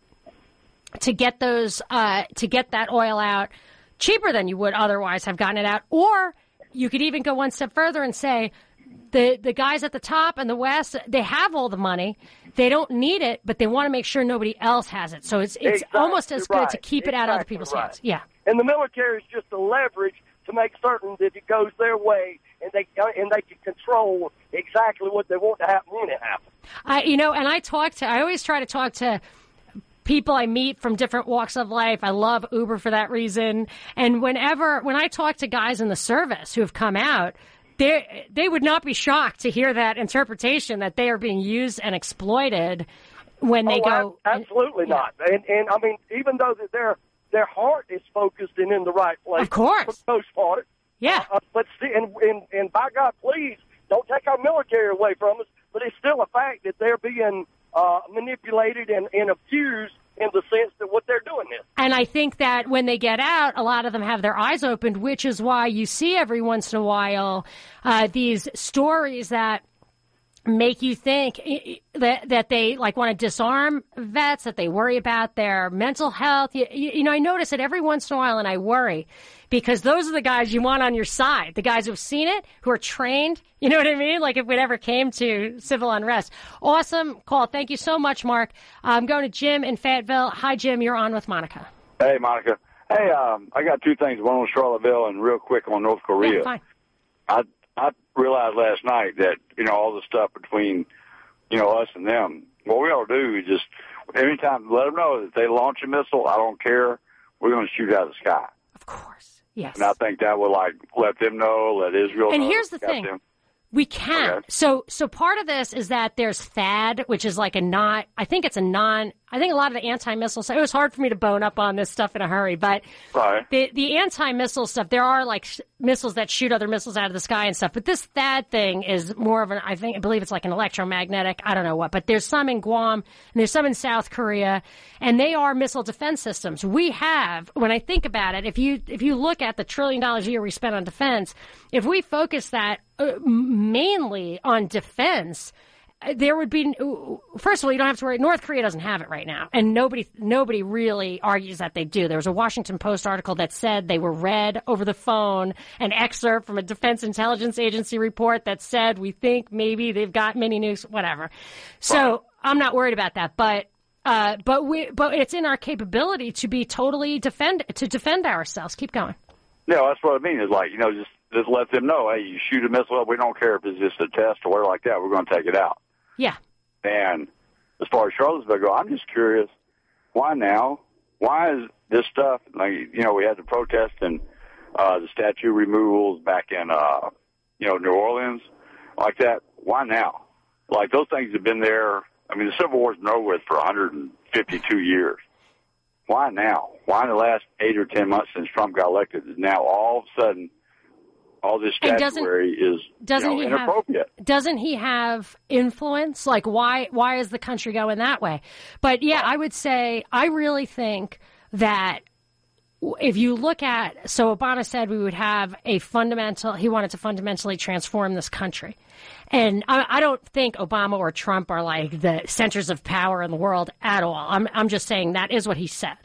to get those uh, to get that oil out cheaper than you would otherwise have gotten it out. Or you could even go one step further and say the the guys at the top and the West they have all the money. They don't need it, but they want to make sure nobody else has it. So it's it's Exactly almost as good to keep it out of other people's right. hands. Yeah. And the military is just a leverage to make certain that it goes their way, and they and they can control exactly what they want to happen when it happens. I, you know, and I talk to, I always try to talk to people I meet from different walks of life. I love Uber for that reason. And whenever, when I talk to guys in the service who have come out, they they would not be shocked to hear that interpretation that they are being used and exploited when they oh, go. ab- absolutely not. And and I mean, even though that their their heart is focused and in the right place, Of course. for the most part. Yeah. Uh, but see, and, and and by God, please don't take our military away from us. But it's still a fact that they're being uh, manipulated and, and abused in the sense that what they're doing is. And I think that when they get out, a lot of them have their eyes opened, which is why you see every once in a while uh, these stories that make you think i- i- that that they like want to disarm vets, that they worry about their mental health. You, you, know, I notice it every once in a while, and I worry because those are the guys you want on your side, the guys who've seen it, who are trained. You know what I mean? Like if it ever came to civil unrest. Awesome call. Thank you so much, Mark. I'm going to Jim in Fayetteville. Hi, Jim. You're on with Monica. Hey, Monica. Hey, um, I got two things. One on Charlottesville and real quick on North Korea. Yeah, fine. I I realized last night that you know all the stuff between you know us and them. What we ought to do is just anytime let them know that they launch a missile. I don't care. We're going to shoot out of the sky. Of course, yes. And I think that would like let them know, let Israel. And know, here's the thing. them. We can. So, so part of this is that there's THAAD, which is like a not. I think it's a non. I think a lot of the anti-missile stuff. It was hard for me to bone up on this stuff in a hurry, but Right. the the anti-missile stuff. There are like sh- missiles that shoot other missiles out of the sky and stuff. But this THAAD thing is more of an. I think I believe it's like an electromagnetic. I don't know what, but there's some in Guam and there's some in South Korea, and they are missile defense systems. We have, when I think about it, if you if you look at the trillion dollars a year we spend on defense, if we focus that uh, mainly on defense, uh, there would be first of all you don't have to worry. North korea doesn't have it right now. And nobody nobody really argues that they do. There was a washington post article that said they were read over the phone an excerpt from a defense intelligence agency report that said we think maybe they've got mini nukes whatever. So i'm not worried about that. But uh, but we but it's in our capability to be totally defend to defend ourselves. Keep going. Yeah, that's what I mean. Is like you know, just just let them know, hey, you shoot a missile up, we don't care if it's just a test or whatever like that. We're going to take it out. yeah And as far as Charlottesville go, I'm just curious, why now? Why is this stuff like you know we had the protest and uh, the statue removals back in uh, you know New Orleans like that? Why now? Like those things have been there. I mean, the Civil War's been over with for 152 years. Why now? Why in the last eight or ten months since Trump got elected is now all of a sudden all this statuary is doesn't you know, he have inappropriate? doesn't he have influence? Like why why is the country going that way? But yeah i would say i really think that if you look at so obama said we would have a fundamental he wanted to fundamentally transform this country. And I, I don't think obama or trump are like the centers of power in the world at all. I'm, I'm just saying that is what he said.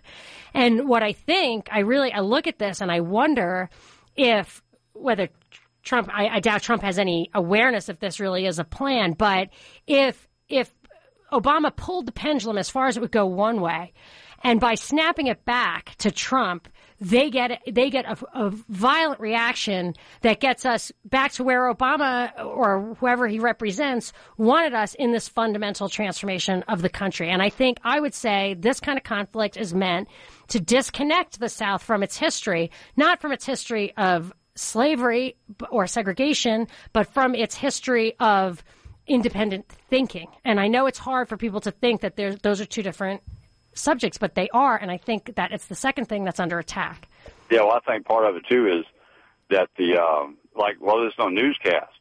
And what i think i really i look at this and i wonder if whether Trump, I, I doubt Trump has any awareness if this really is a plan, but if if Obama pulled the pendulum as far as it would go one way, and by snapping it back to Trump, they get they get a, a violent reaction that gets us back to where Obama or whoever he represents wanted us in this fundamental transformation of the country. And I think I would say this kind of conflict is meant to disconnect the South from its history, not from its history of slavery or segregation, but from its history of independent thinking. And I know it's hard for people to think that there's, those are two different subjects, but they are. And I think that it's the second thing that's under attack. Yeah, well, I think part of it too is that the um, like, well, there's no newscast.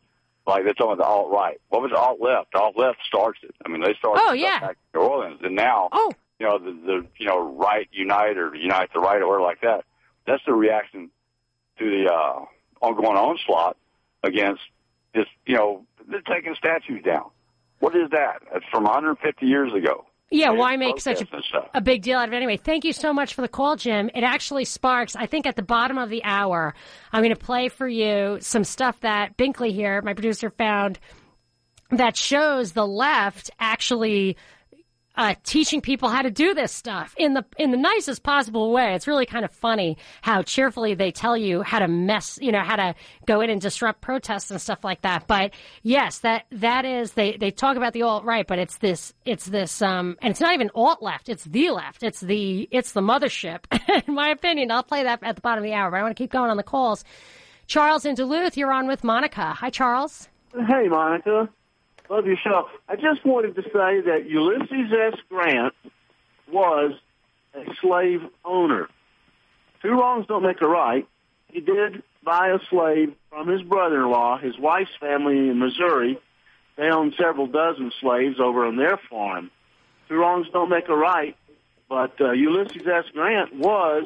Like they're talking about the alt right. What was the alt left? The alt left starts it. I mean, they started Oh, yeah. back in New Orleans, and now, oh, you know, the, the you know right unite or unite the right or whatever like that. That's the reaction to the uh, ongoing onslaught against just you know they're taking statues down. What is that? It's from 150 years ago. Yeah, why make such protests and stuff. a, a big deal out of it anyway? Thank you so much for the call, Jim. It actually sparks, I think at the bottom of the hour, I'm going to play for you some stuff that Binkley here, my producer, found that shows the left actually uh, teaching people how to do this stuff in the in the nicest possible way. It's really kind of funny how cheerfully they tell you how to mess, you know, how to go in and disrupt protests and stuff like that. But yes, that that is they they talk about the alt right, but it's this it's this um and it's not even alt left. It's the left. It's the it's the mothership. in my opinion, I'll play that at the bottom of the hour. But I want to keep going on the calls. Charles in Duluth, you're on with Monica. Hi, Charles. Hey, Monica. Love your show. I just wanted to say that Ulysses S. Grant was a slave owner. Two wrongs don't make a right. He did buy a slave from his brother-in-law, his wife's family in Missouri. They owned several dozen slaves over on their farm. Two wrongs don't make a right, but uh, Ulysses S. Grant was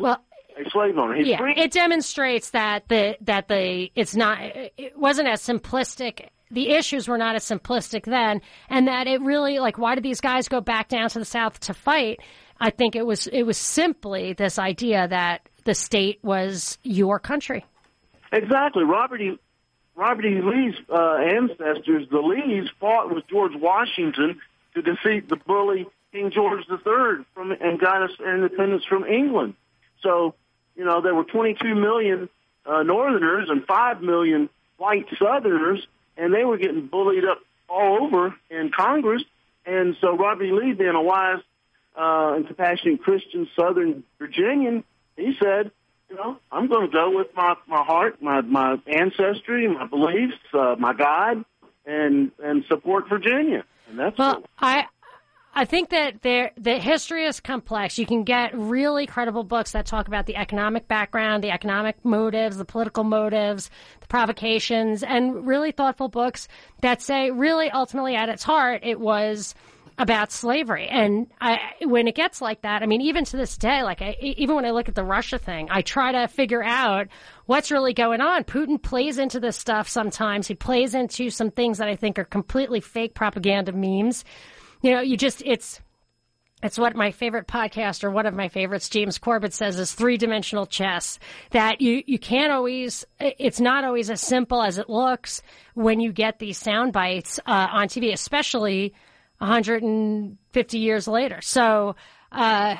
a slave owner. His yeah, grand- it demonstrates that the that the it's not it wasn't as simplistic. The issues were not as simplistic then, and that it really like why did these guys go back down to the south to fight? I think it was it was simply this idea that the state was your country. Exactly. Robert E. Robert E. Lee's uh, ancestors, the Lees, fought with George Washington to defeat the bully King George III from and got us independence from England. So, you know, there were 22 million uh, Northerners and 5 million white Southerners, and they were getting bullied up all over in Congress. And so Robert E. Lee, being a wise uh, and compassionate Christian Southern Virginian, he said, you know, I'm going to go with my my heart, my my ancestry, my beliefs, uh, my God, and and support Virginia. And that's well, I I think that there the history is complex. You can get really credible books that talk about the economic background, the economic motives, the political motives, the provocations, and really thoughtful books that say really ultimately at its heart it was about slavery. And I, when it gets like that, I mean, even to this day, like I, even when I look at the Russia thing, I try to figure out what's really going on. Putin plays into this stuff sometimes. He plays into some things that I think are completely fake propaganda memes you know, you just, it's, it's what my favorite podcast or one of my favorites, James Corbett says is three dimensional chess. That you, you can't always, it's not always as simple as it looks when you get these sound bites, uh, on TV, especially 150 years later. So, uh,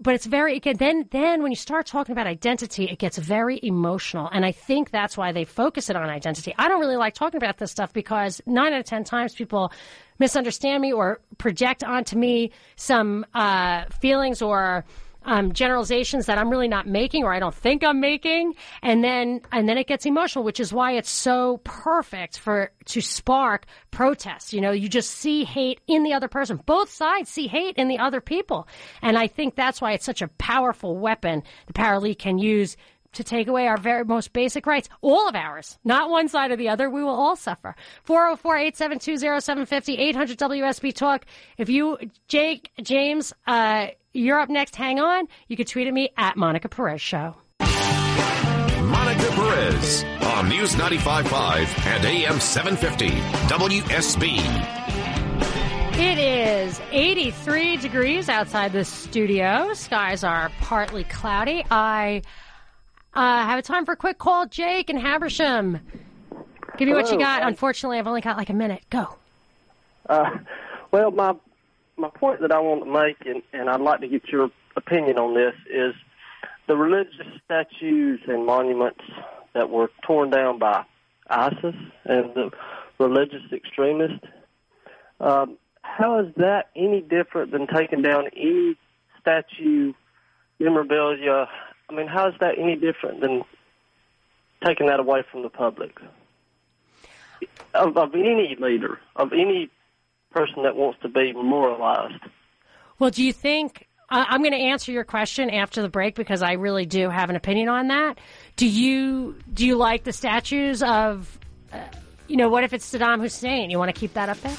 but it's very again then then when you start talking about identity it gets very emotional. And i think that's why they focus it on identity. I don't really like talking about this stuff because nine out of ten times people misunderstand me or project onto me some uh, feelings or um, generalizations that I'm really not making or I don't think I'm making, and then and then it gets emotional, which is why it's so perfect for to spark protests. You know, you just see hate in the other person. Both sides see hate in the other people, and I think that's why it's such a powerful weapon the Power League can use to take away our very most basic rights, all of ours, not one side or the other. We will all suffer. 404-872-0750, 800 WSB Talk. If you, Jake, James, uh, you're up next, hang on. You can tweet at me at Monica Perez Show. Monica Perez on News 95.5 and AM 750 WSB. It is 83 degrees outside the studio. Skies are partly cloudy. I uh, have a time for a quick call, Jake and Habersham. Give me what you got. Unfortunately, I've only got like a minute. Go. Uh, well, my my point that I want to make, and, and I'd like to get your opinion on this, is the religious statues and monuments that were torn down by ISIS and the religious extremists. Um, how is that any different than taking down any statue, memorabilia, I mean, how is that any different than taking that away from the public? Of, of any leader, of any person that wants to be memorialized. Well, do you think? Uh, I'm going to answer your question after the break because I really do have an opinion on that. Do you do you like the statues of, uh, you know, what if it's Saddam Hussein? You want to keep that up there?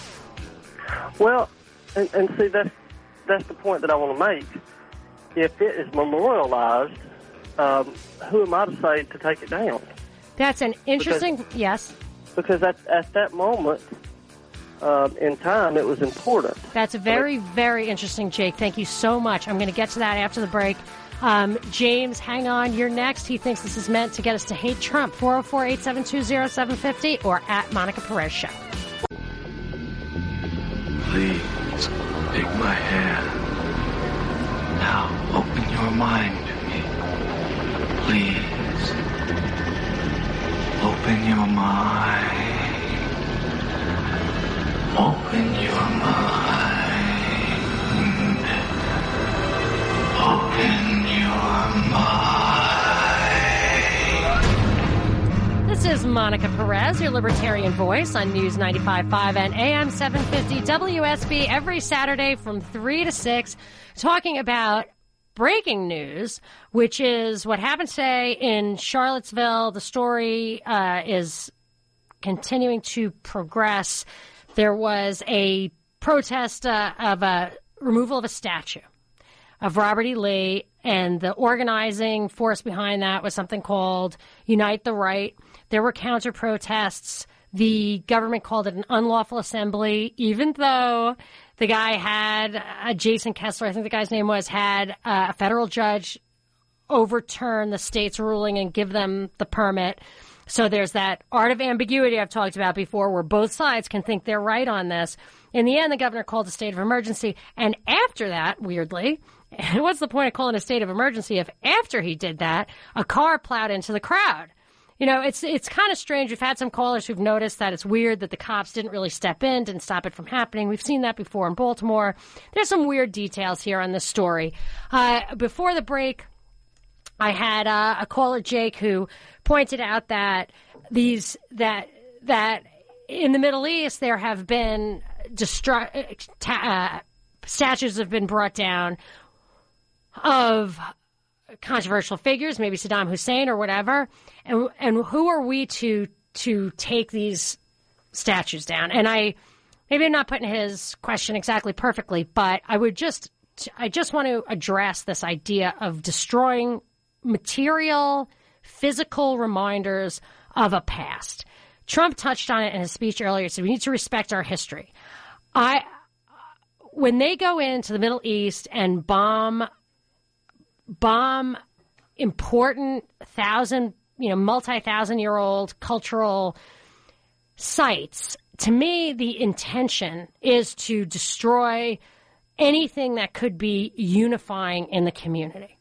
Well, and, and see that's that's the point that I want to make. If it is memorialized, um, who am I to say to take it down? That's an interesting because, yes. Because at at that moment um, in time, it was important. That's very very interesting, Jake. Thank you so much. I'm going to get to that after the break. Um, James, hang on. You're next. He thinks this is meant to get us to hate Trump. 404 872 0750 or at Monica Perez Show. Please take my hand. Now open your mind Please open your mind. Open your mind. Open your mind. This is Monica Perez, your libertarian voice on News 95.5 and AM 750 WSB every Saturday from 3 to 6, talking about breaking news, which is what happened today in Charlottesville. The story uh, is continuing to progress. There was a protest uh, of a removal of a statue of Robert E. Lee, and the organizing force behind that was something called Unite the Right. There were counter protests. The government called it an unlawful assembly, even though the guy had uh, Jason Kessler, I think the guy's name was, had uh, a federal judge overturn the state's ruling and give them the permit. So there's that art of ambiguity I've talked about before where both sides can think they're right on this. In the end, the governor called a state of emergency. And after that, weirdly, what's the point of calling a state of emergency if after he did that, a car plowed into the crowd? You know, it's it's kind of strange. We've had some callers who've noticed that it's weird that the cops didn't really step in, didn't stop it from happening. We've seen that before in Baltimore. There's some weird details here on this story. Uh, before the break, I had uh, a caller, Jake, who pointed out that these that that in the Middle East there have been destru- uh, statues have been brought down of controversial figures, maybe Saddam Hussein or whatever, and and who are we to to take these statues down? And I maybe I'm not putting his question exactly perfectly, but I would just I just want to address this idea of destroying material, physical reminders of a past. Trump touched on it in his speech earlier. He said we need to respect our history. I when they go into the Middle East and bomb bomb important thousand, you know, multi thousand year old cultural sites, to me, the intention is to destroy anything that could be unifying in the community.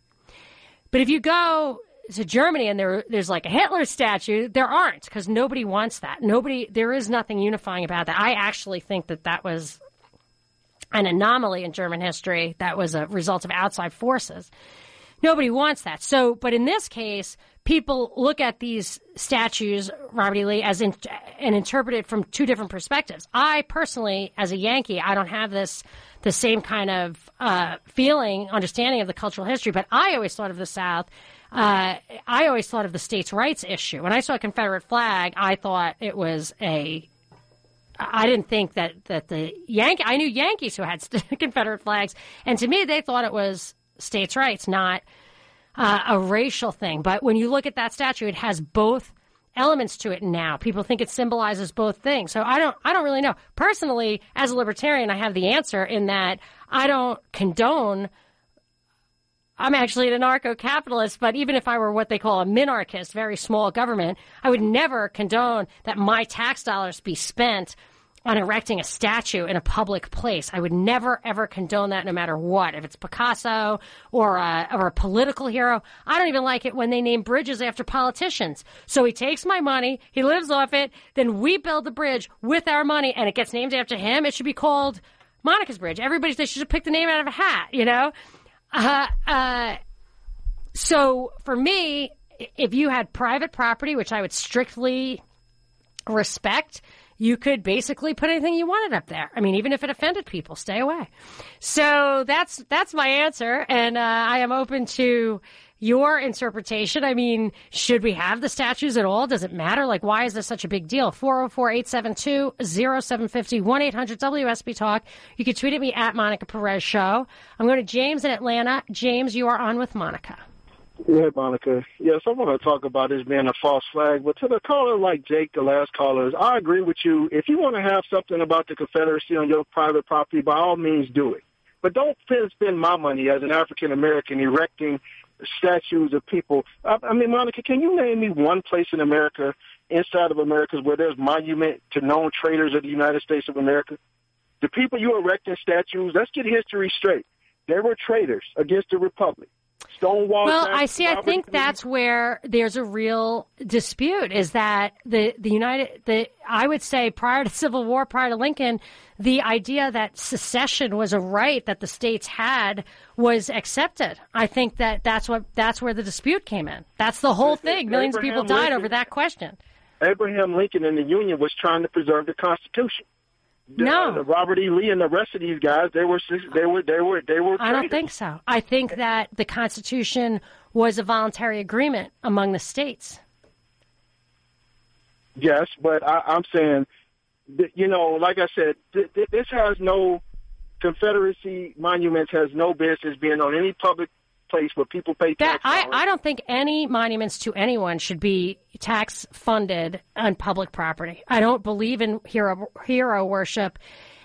But if you go to Germany and there, there's like a Hitler statue, there aren't because nobody wants that. Nobody, there is nothing unifying about that. I actually think that that was an anomaly in German history that was a result of outside forces. Nobody wants that. So, but in this case, people look at these statues, Robert E. Lee, as in, and interpret it from two different perspectives. I personally, as a Yankee, I don't have this the same kind of uh, feeling, understanding of the cultural history. But I always thought of the South. Uh, I always thought of the states' rights issue. When I saw a Confederate flag, I thought it was a I didn't think that, that the Yankee, I knew Yankees who had Confederate flags, and to me, they thought it was states' rights, not uh, a racial thing. But when you look at that statue, it has both elements to it now. People think it symbolizes both things. So I don't I don't really know. Personally, as a libertarian, I have the answer in that I don't condone I'm actually an anarcho-capitalist, but even if I were what they call a minarchist, very small government, I would never condone that my tax dollars be spent on erecting a statue in a public place. I would never ever condone that no matter what. If it's Picasso or a, or a political hero, I don't even like it when they name bridges after politicians. So he takes my money, he lives off it, then we build the bridge with our money and it gets named after him. It should be called Monica's Bridge. Everybody they should pick the name out of a hat, you know? Uh, uh, so for me, if you had private property, which I would strictly respect, you could basically put anything you wanted up there. I mean, even if it offended people, stay away. So that's that's my answer, and uh, I am open to your interpretation. I mean, should we have the statues at all? Does it matter? Like, why is this such a big deal? 404 872 0750 1 800 WSB Talk. You can tweet at me at Monica Perez Show. I'm going to James in Atlanta. James, you are on with Monica. Yeah, Monica. Yes, I want to talk about this being a false flag, but to the caller like Jake, the last callers, I agree with you. If you want to have something about the Confederacy on your private property, by all means do it. But don't spend my money as an African American erecting statues of people. I, I mean, Monica, can you name me one place in America, inside of America, where there's monument to known traitors of the United States of America? The people you erecting statues, let's get history straight. They were traitors against the Republic. Stonewall. Well, Jackson, I see. I Robert think Lee. that's where there's a real dispute. Is that the the United? The I would say prior to Civil War, prior to Lincoln, the idea that secession was a right that the states had was accepted. I think that that's what that's where the dispute came in. That's the whole thing. Millions of people died Lincoln- over that question. Abraham Lincoln and the Union was trying to preserve the Constitution. The- uh, No. the Robert E. Lee and the rest of these guys, they were they were they were they were. I don't think so. I think that the Constitution was a voluntary agreement among the states. Yes, but I, I'm saying, that, you know, like I said, th- th- this has no Confederacy monuments has no business being on any public place where people pay That. I. I don't think any monuments to anyone should be tax funded on public property. I don't believe in hero hero worship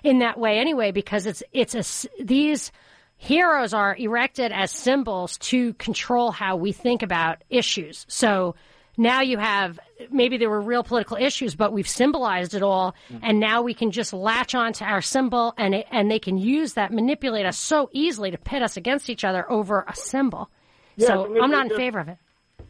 in that way anyway because it's it's a these heroes are erected as symbols to control how we think about issues. So now you have maybe there were real political issues, but we've symbolized it all, mm. and now we can just latch on to our symbol, and it, and they can use that, manipulate us so easily to pit us against each other over a symbol. Yes, so I mean, I'm not in just- favor of it.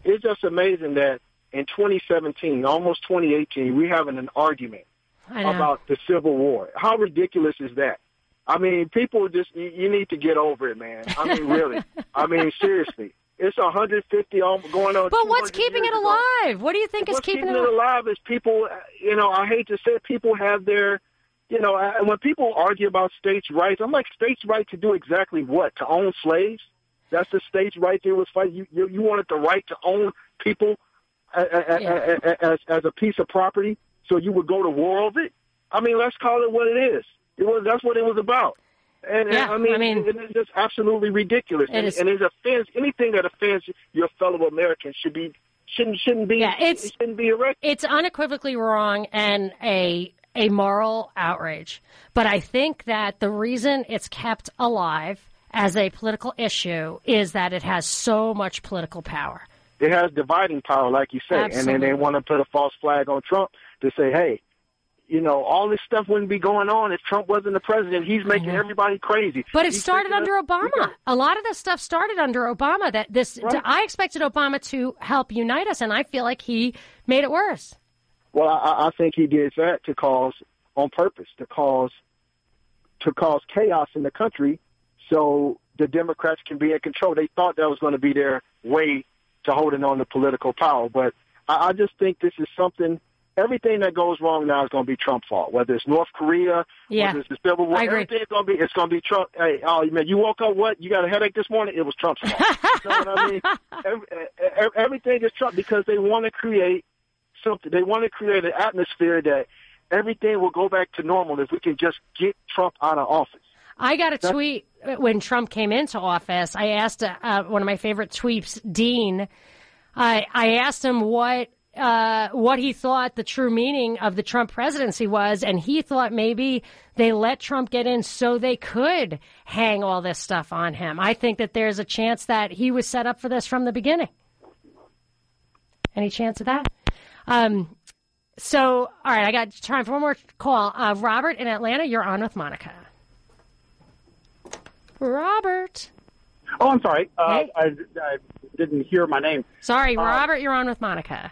It's just amazing that in 2017, almost 2018, we're having an argument about the Civil War. How ridiculous is that? I mean, people just you, you need to get over it, man. I mean, really. I mean, seriously. It's 150 on going on. But what's keeping it ago. alive? What do you think is What's keeping, it alive is people. You know, I hate to say it, people have their. You know, and when people argue about states' rights, I'm like, states' right to do exactly what? To own slaves? That's the states' right there was fighting. You, you, you wanted the right to own people as, as, as a piece of property, so you would go to war over it. I mean, let's call it what it is. It was that's what it was about. And, and Yeah, I mean, I mean- it, it's just absolutely ridiculous. It and, is- and it offends anything that offends your fellow Americans should be shouldn't shouldn't be Yeah, it's- it shouldn't be erected. It's unequivocally wrong and a a moral outrage. But I think that the reason it's kept alive as a political issue is that it has so much political power. It has dividing power, like you say, and then they want to put a false flag on Trump to say, hey. You know, all this stuff wouldn't be going on if Trump wasn't the president. He's making everybody crazy. But it He's started under us- Obama. A lot of this stuff started under Obama. That this, I expected Obama to help unite us, and I feel like he made it worse. Well, I, I think he did that to cause, on purpose, to cause, to cause chaos in the country, so the Democrats can be in control. They thought that was going to be their way to holding on to political power, but I, I just think this is something. Everything that goes wrong now is going to be Trump's fault. Whether it's North Korea, Yeah. whether it's the Civil War, I agree. everything's going to be. It's going to be Trump. Hey, oh man, you woke up what? You got a headache this morning? It was Trump's fault. you know what I mean? Every, everything is Trump because they want to create something. They want to create an atmosphere that everything will go back to normal if we can just get Trump out of office. I got a tweet when Trump came into office. I asked uh, uh, one of my favorite tweets, Dean. I I asked him what uh, what he thought the true meaning of the Trump presidency was, and he thought maybe they let Trump get in so they could hang all this stuff on him. I think that there's a chance that he was set up for this from the beginning. Any chance of that? Um, so, all right, I got time for one more call. Uh, Robert in Atlanta, you're on with Monica. Robert. Oh, I'm sorry. Uh, I, I didn't hear my name. Sorry, Uh, Robert, you're on with Monica.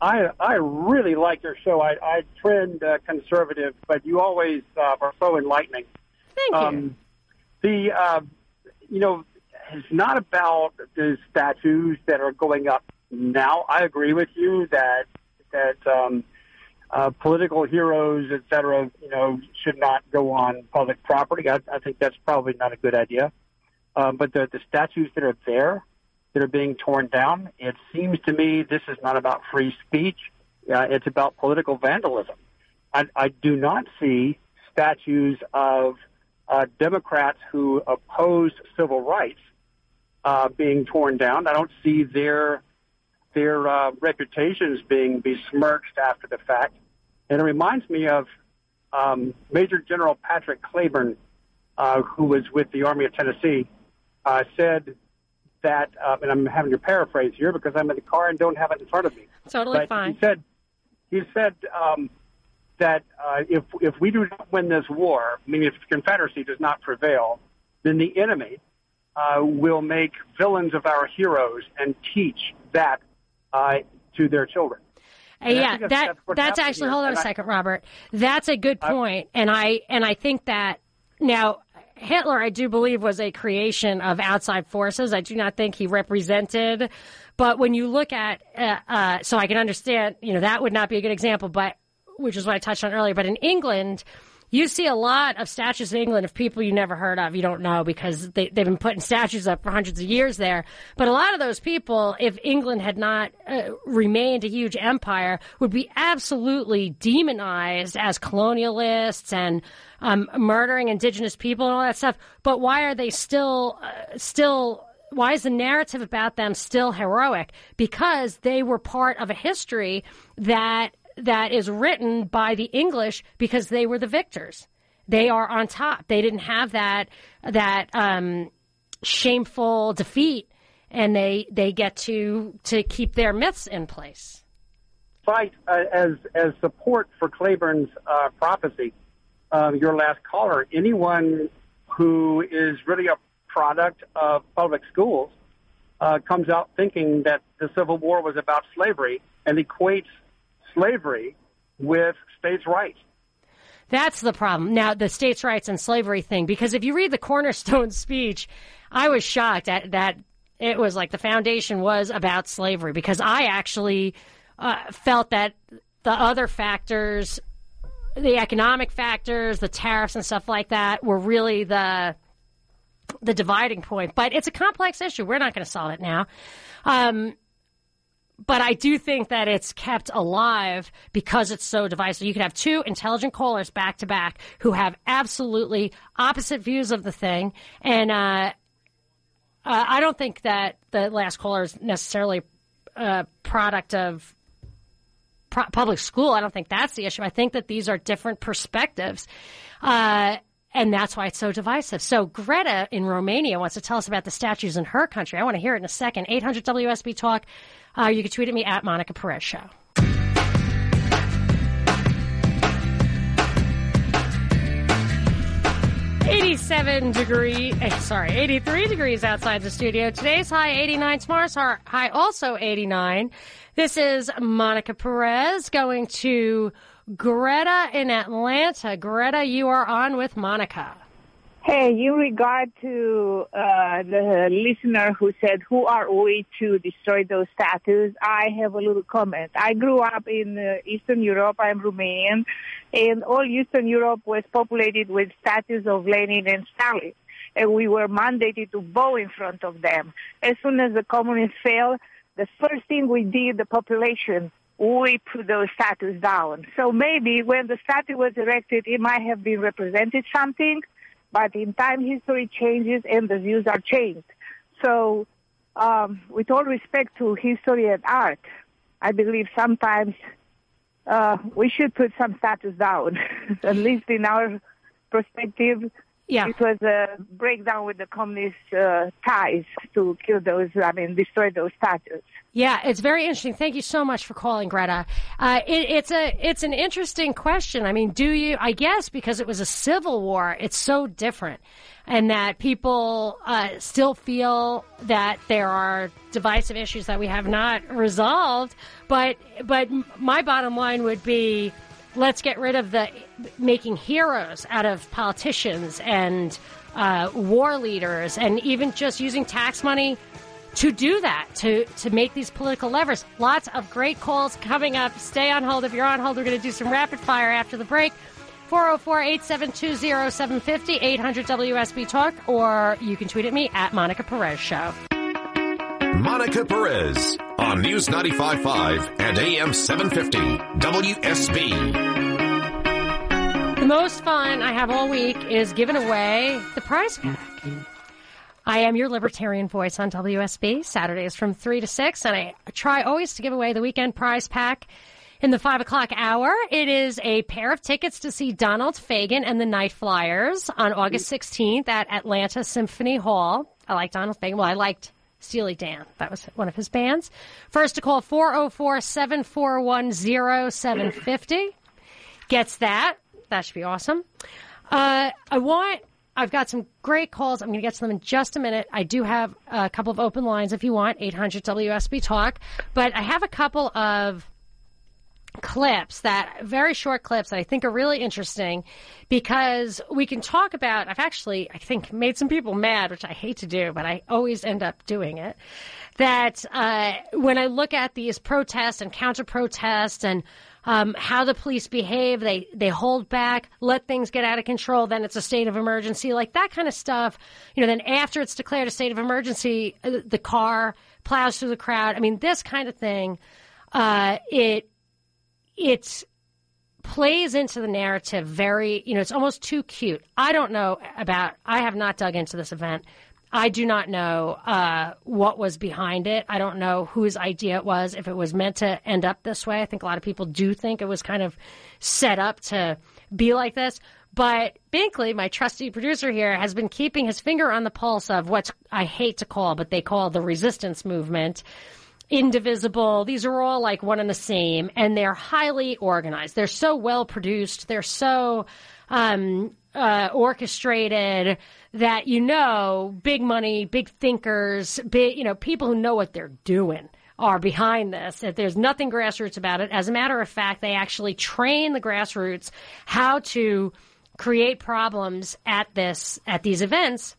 I I really like your show. I, I trend uh, conservative, but you always uh, are so enlightening. Thank um, The uh, you know it's not about the statues that are going up now. I agree with you that that um, uh, political heroes, et cetera, you know, should not go on public property. I, I think that's probably not a good idea. Um, but the, the statues that are there, that are being torn down, it seems to me this is not about free speech. Uh, it's about political vandalism. I, I do not see statues of uh, Democrats who oppose civil rights uh, being torn down. I don't see their their uh, reputations being besmirched after the fact. And it reminds me of um, Major General Patrick Cleburne, uh, who was with the Army of Tennessee, uh, said that, uh, and I'm having to paraphrase here because I'm in the car and don't have it in front of me. Totally but fine. He said, he said um, that uh, if if we do not win this war, meaning if the Confederacy does not prevail, then the enemy uh, will make villains of our heroes and teach that uh, to their children. Uh, And yeah, that's- that that's that's actually. here. Hold on And a I- second, Robert. That's a good point, and I and I think that now Hitler, I do believe, was a creation of outside forces. I do not think he represented. But when you look at, uh, uh, so I can understand, you know, that would not be a good example, but which is what I touched on earlier. But in England, you see a lot of statues in England of people you never heard of. You don't know because they, they've been putting statues up for hundreds of years there. But a lot of those people, if England had not uh, remained a huge empire, would be absolutely demonized as colonialists and um, murdering indigenous people and all that stuff. But why are they still uh, still? Why is the narrative about them still heroic? Because they were part of a history that that is written by the English because they were the victors. They are on top. They didn't have that that um, shameful defeat, and they they get to to keep their myths in place. Fight uh, as as support for Cleburne's uh, prophecy. Uh, your last caller, anyone who is really a product of public schools uh, comes out thinking that the Civil War was about slavery and equates slavery with states' rights. That's the problem. Now, the states' rights and slavery thing, because if you read the Cornerstone speech, I was shocked at that. it was like the foundation was about slavery because I actually uh, felt that the other factors, the economic factors, the tariffs and stuff like that, were really the the dividing point. But it's a complex issue. We're not going to solve it now. Um, but I do think that it's kept alive because it's so divisive. You could have two intelligent callers back to back who have absolutely opposite views of the thing, and uh, uh, I don't think that the last caller is necessarily a product of pro- public school. I don't think that's the issue. I think that these are different perspectives. Uh, and that's why it's so divisive. So Greta in Romania wants to tell us about the statues in her country. I want to hear it in a second. 800 WSB Talk. Uh, you can tweet at me at Monica Perez Show. Eighty-seven degree, eh, sorry, eighty-three degrees outside the studio. Today's high eighty-nine. Tomorrow's high also eighty-nine. This is Monica Perez going to Greta in Atlanta. Greta, you are on with Monica. Hey, in regard to uh, the listener who said, "Who are we to destroy those statues?" I have a little comment. I grew up in uh, Eastern Europe. I'm Romanian, and all Eastern Europe was populated with statues of Lenin and Stalin, and we were mandated to bow in front of them. As soon as the communists fell, the first thing we did, the population, we put those statues down. So maybe when the statue was erected, it might have been represented something but in time history changes and the views are changed. So, um, with all respect to history and art, I believe sometimes uh, we should put some statues down, at least in our perspective. Yeah. It was a breakdown with the communist uh, ties to kill those, I mean, destroy those statues. Yeah, it's very interesting. Thank you so much for calling, Greta. Uh, it, it's a it's an interesting question. I mean, do you? I guess because it was a civil war, it's so different, and that people uh, still feel that there are divisive issues that we have not resolved. But but my bottom line would be, let's get rid of the making heroes out of politicians and uh, war leaders, and even just using tax money to do that, to, to make these political levers. Lots of great calls coming up. Stay on hold. If you're on hold, we're going to do some rapid fire after the break. 404 872 0750 800 WSB Talk, or you can tweet at me at Monica Perez Show. Monica Perez on News 95.5 and AM 750 WSB. The most fun I have all week is giving away the prize pack. I am your libertarian voice on WSB. Saturdays from 3 to 6, and I try always to give away the weekend prize pack in the 5 o'clock hour. It is a pair of tickets to see Donald Fagen and the Night Flyers on August 16th at Atlanta Symphony Hall. I like Donald Fagen. Well, I liked Steely Dan. That was one of his bands. First to call 404 741 0750 gets that. That should be awesome. Uh, I want I've got some great calls. I'm going to get to them in just a minute. I do have a couple of open lines if you want, 800 WSB Talk. But I have a couple of clips that very short clips that I think are really interesting because we can talk about I've actually I think made some people mad which I hate to do but I always end up doing it that uh, when I look at these protests and counter protests and um, how the police behave. They they hold back, let things get out of control. Then it's a state of emergency, like that kind of stuff. You know, then after it's declared a state of emergency, uh, the car plows through the crowd. I mean, this kind of thing. Uh, it it plays into the narrative very. You know, it's almost too cute. I don't know about. I have not dug into this event. I do not know uh, what was behind it. I don't know whose idea it was, if it was meant to end up this way. I think a lot of people do think it was kind of set up to be like this. But Binkley, my trusty producer here, has been keeping his finger on the pulse of what I hate to call, but they call the resistance movement. Indivisible. These are all like one and the same, and they're highly organized. They're so well produced. They're so um, uh, orchestrated that you know big money, big thinkers, big you know people who know what they're doing are behind this. That there's nothing grassroots about it. As a matter of fact, they actually train the grassroots how to create problems at this at these events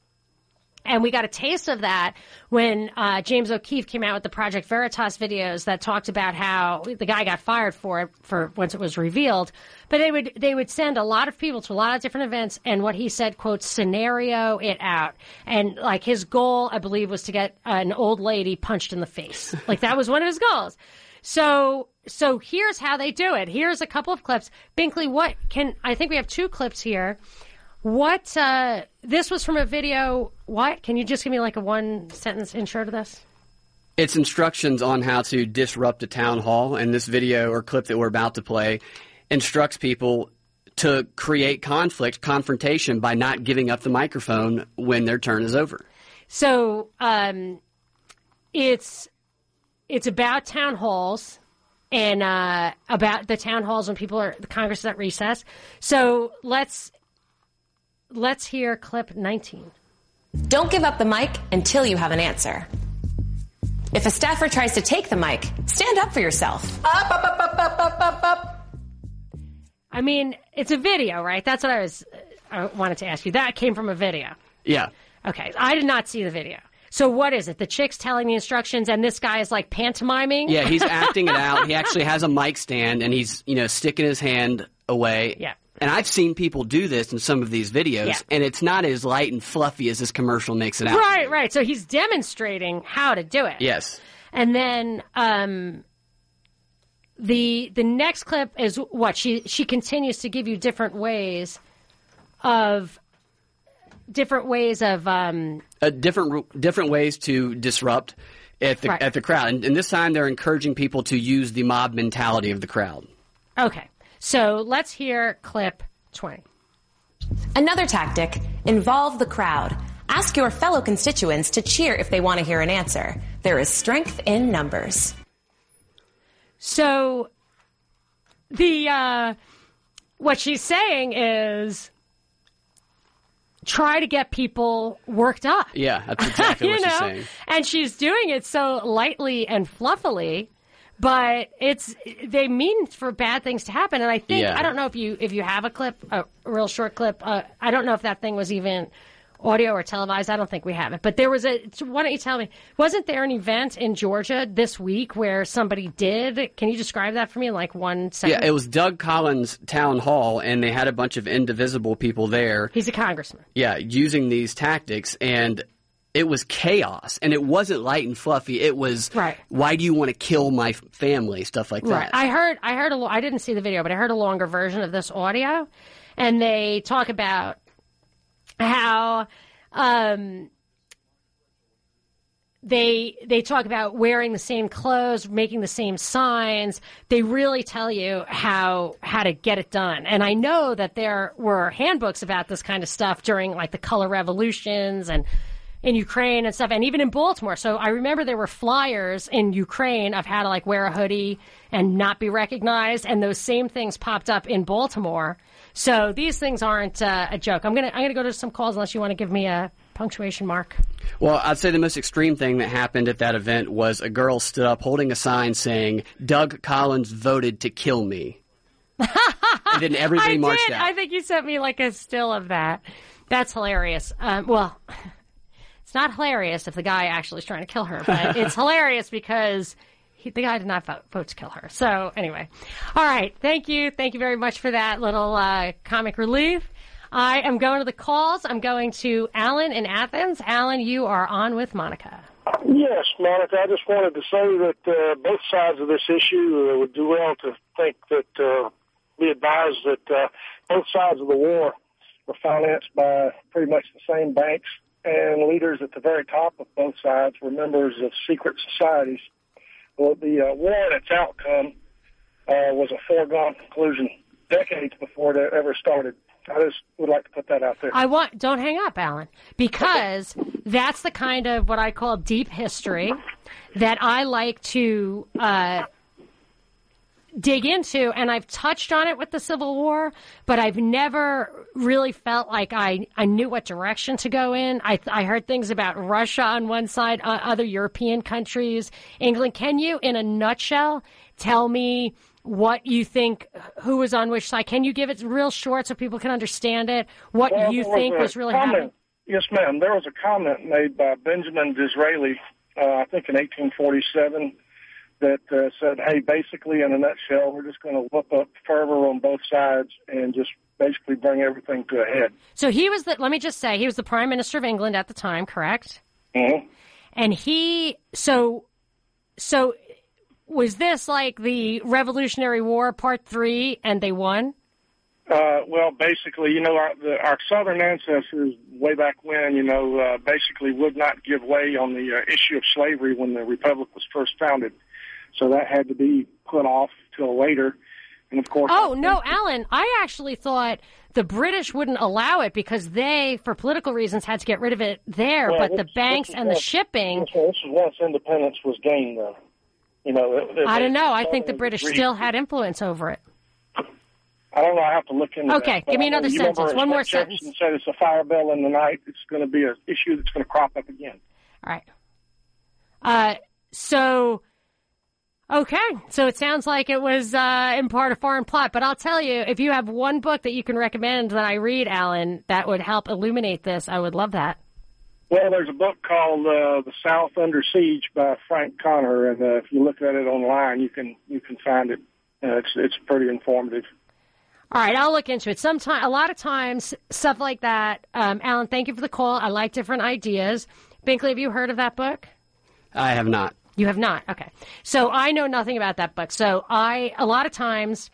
And we got a taste of that when uh, James O'Keefe came out with the Project Veritas videos that talked about how the guy got fired for it for once it was revealed. But they would they would send a lot of people to a lot of different events, and what he said, quote, scenario it out, and like his goal, I believe, was to get an old lady punched in the face. like that was one of his goals. So so here's how they do it. Here's a couple of clips. Binkley, what can I think we have two clips here. What uh, this was from a video. What can you just give me like a one sentence intro to this? It's instructions on how to disrupt a town hall, and this video or clip that we're about to play instructs people to create conflict, confrontation by not giving up the microphone when their turn is over. So um, it's it's about town halls and uh, about the town halls when people are the Congress is at recess. So let's let's hear clip 19. Don't give up the mic until you have an answer. If a staffer tries to take the mic, stand up for yourself. Up, up, up, up, up, up, up, up. I mean, it's a video, right? That's what I was uh, I wanted to ask you. That came from a video. Yeah. Okay, I did not see the video. So what is it? The chick's telling the instructions, and this guy is like pantomiming. Yeah, he's acting it out. He actually has a mic stand, and he's you know sticking his hand away. Yeah. And I've seen people do this in some of these videos, Yeah. and it's not as light and fluffy as this commercial makes it out. Right, right. So he's demonstrating how to do it. Yes. And then um, the the next clip is what she she continues to give you different ways of different ways of um, uh, different different ways to disrupt at the Right. at the crowd, and, and this time they're encouraging people to use the mob mentality of the crowd. okay. So let's hear clip twenty. Another tactic involve the crowd. Ask your fellow constituents to cheer if they want to hear an answer. There is strength in numbers. So the uh, what she's saying is try to get people worked up. Yeah, that's exactly you what know, she's saying. and she's doing it so lightly and fluffily, but it's they mean for bad things to happen. And I think Yeah. I don't know if you if you have a clip, a real short clip. Uh, I don't know if that thing was even audio or televised. I don't think we have it. But there was a. Why don't you tell me? Wasn't there an event in Georgia this week where somebody did? Can you describe that for me in like one second? Yeah, it was Doug Collins Town Hall, and they had a bunch of indivisible people there. He's a congressman. Yeah, using these tactics, and it was chaos. And it wasn't light and fluffy. It was Right. Why do you want to kill my family? Stuff like Right. that. I heard. I heard a. lo- I didn't see the video, but I heard a longer version of this audio, and they talk about how um, they they talk about wearing the same clothes, making the same signs. They really tell you how how to get it done. And I know that there were handbooks about this kind of stuff during like the color revolutions and in Ukraine and stuff, and even in Baltimore. So I remember there were flyers in Ukraine of how to like wear a hoodie and not be recognized, and those same things popped up in Baltimore. So these things aren't uh, a joke. I'm gonna I'm gonna go to some calls unless you want to give me a punctuation mark. Well, I'd say the most extreme thing that happened at that event was a girl stood up holding a sign saying, Doug Collins voted to kill me. and then everybody I marched did. out. I think you sent me like a still of that. That's hilarious. Um, well, it's not hilarious if the guy actually is trying to kill her, but it's hilarious because he, the guy did not vote, vote to kill her. So anyway, all right. Thank you. Thank you very much for that little uh, comic relief. I am going to the calls. I'm going to Alan in Athens. Alan, you are on with Monica. Yes, Monica, I just wanted to say that uh, both sides of this issue uh, would do well to think that, uh, be advised that uh, both sides of the war were financed by pretty much the same banks, and leaders at the very top of both sides were members of secret societies. Well, the uh, war and its outcome uh, was a foregone conclusion decades before it ever started. I just would like to put that out there. I want don't hang up, Alan, because that's the kind of what I call deep history that I like to uh, dig into, and I've touched on it with the Civil War, but I've never really felt like I I knew what direction to go in. I I heard things about Russia on one side, uh, other European countries, England. Can you, in a nutshell, tell me? What you think? Who was on which side? Can you give it real short so people can understand it? What Well, you was think a was really common- happening? Yes, ma'am. There was a comment made by Benjamin Disraeli, uh, I think in 1847, that uh, said, hey, basically, in a nutshell, we're just going to whoop up fervor on both sides and just basically bring everything to a head. So he was the. Let me just say, he was the Prime Minister of England at the time, correct? Mhm. And he. So, so was this like the Revolutionary War Part Three, and they won? Uh, well, basically, you know, our, the, our southern ancestors, way back when, you know, uh, basically would not give way on the uh, issue of slavery when the republic was first founded. So that had to be put off till later. And of course, Oh no, Alan! I actually thought the British wouldn't allow it because they, for political reasons, had to get rid of it there. Well, but the banks and the shipping, This, is once independence was gained, though. You know, it- it- I don't know. I think the British agreed. still had influence over it. I don't know. I have to look into Okay, that. Give me another sentence. One more Jefferson sentence. said it's a fire bell in the night. It's going to be an issue that's going to crop up again. All right. Uh, so, okay. So it sounds like it was uh, in part a foreign plot. But I'll tell you, if you have one book that you can recommend that I read, Alan, that would help illuminate this, I would love that. Well, there's a book called uh, "The South Under Siege" by Frank Conner, and uh, if you look at it online, you can you can find it. Uh, it's it's pretty informative. All right, I'll look into it. Sometime, a lot of times, stuff like that. Um, Alan, thank you for the call. I like different ideas. Binkley, have you heard of that book? I have not. You have not. Okay. So I know nothing about that book. So I, a lot of times,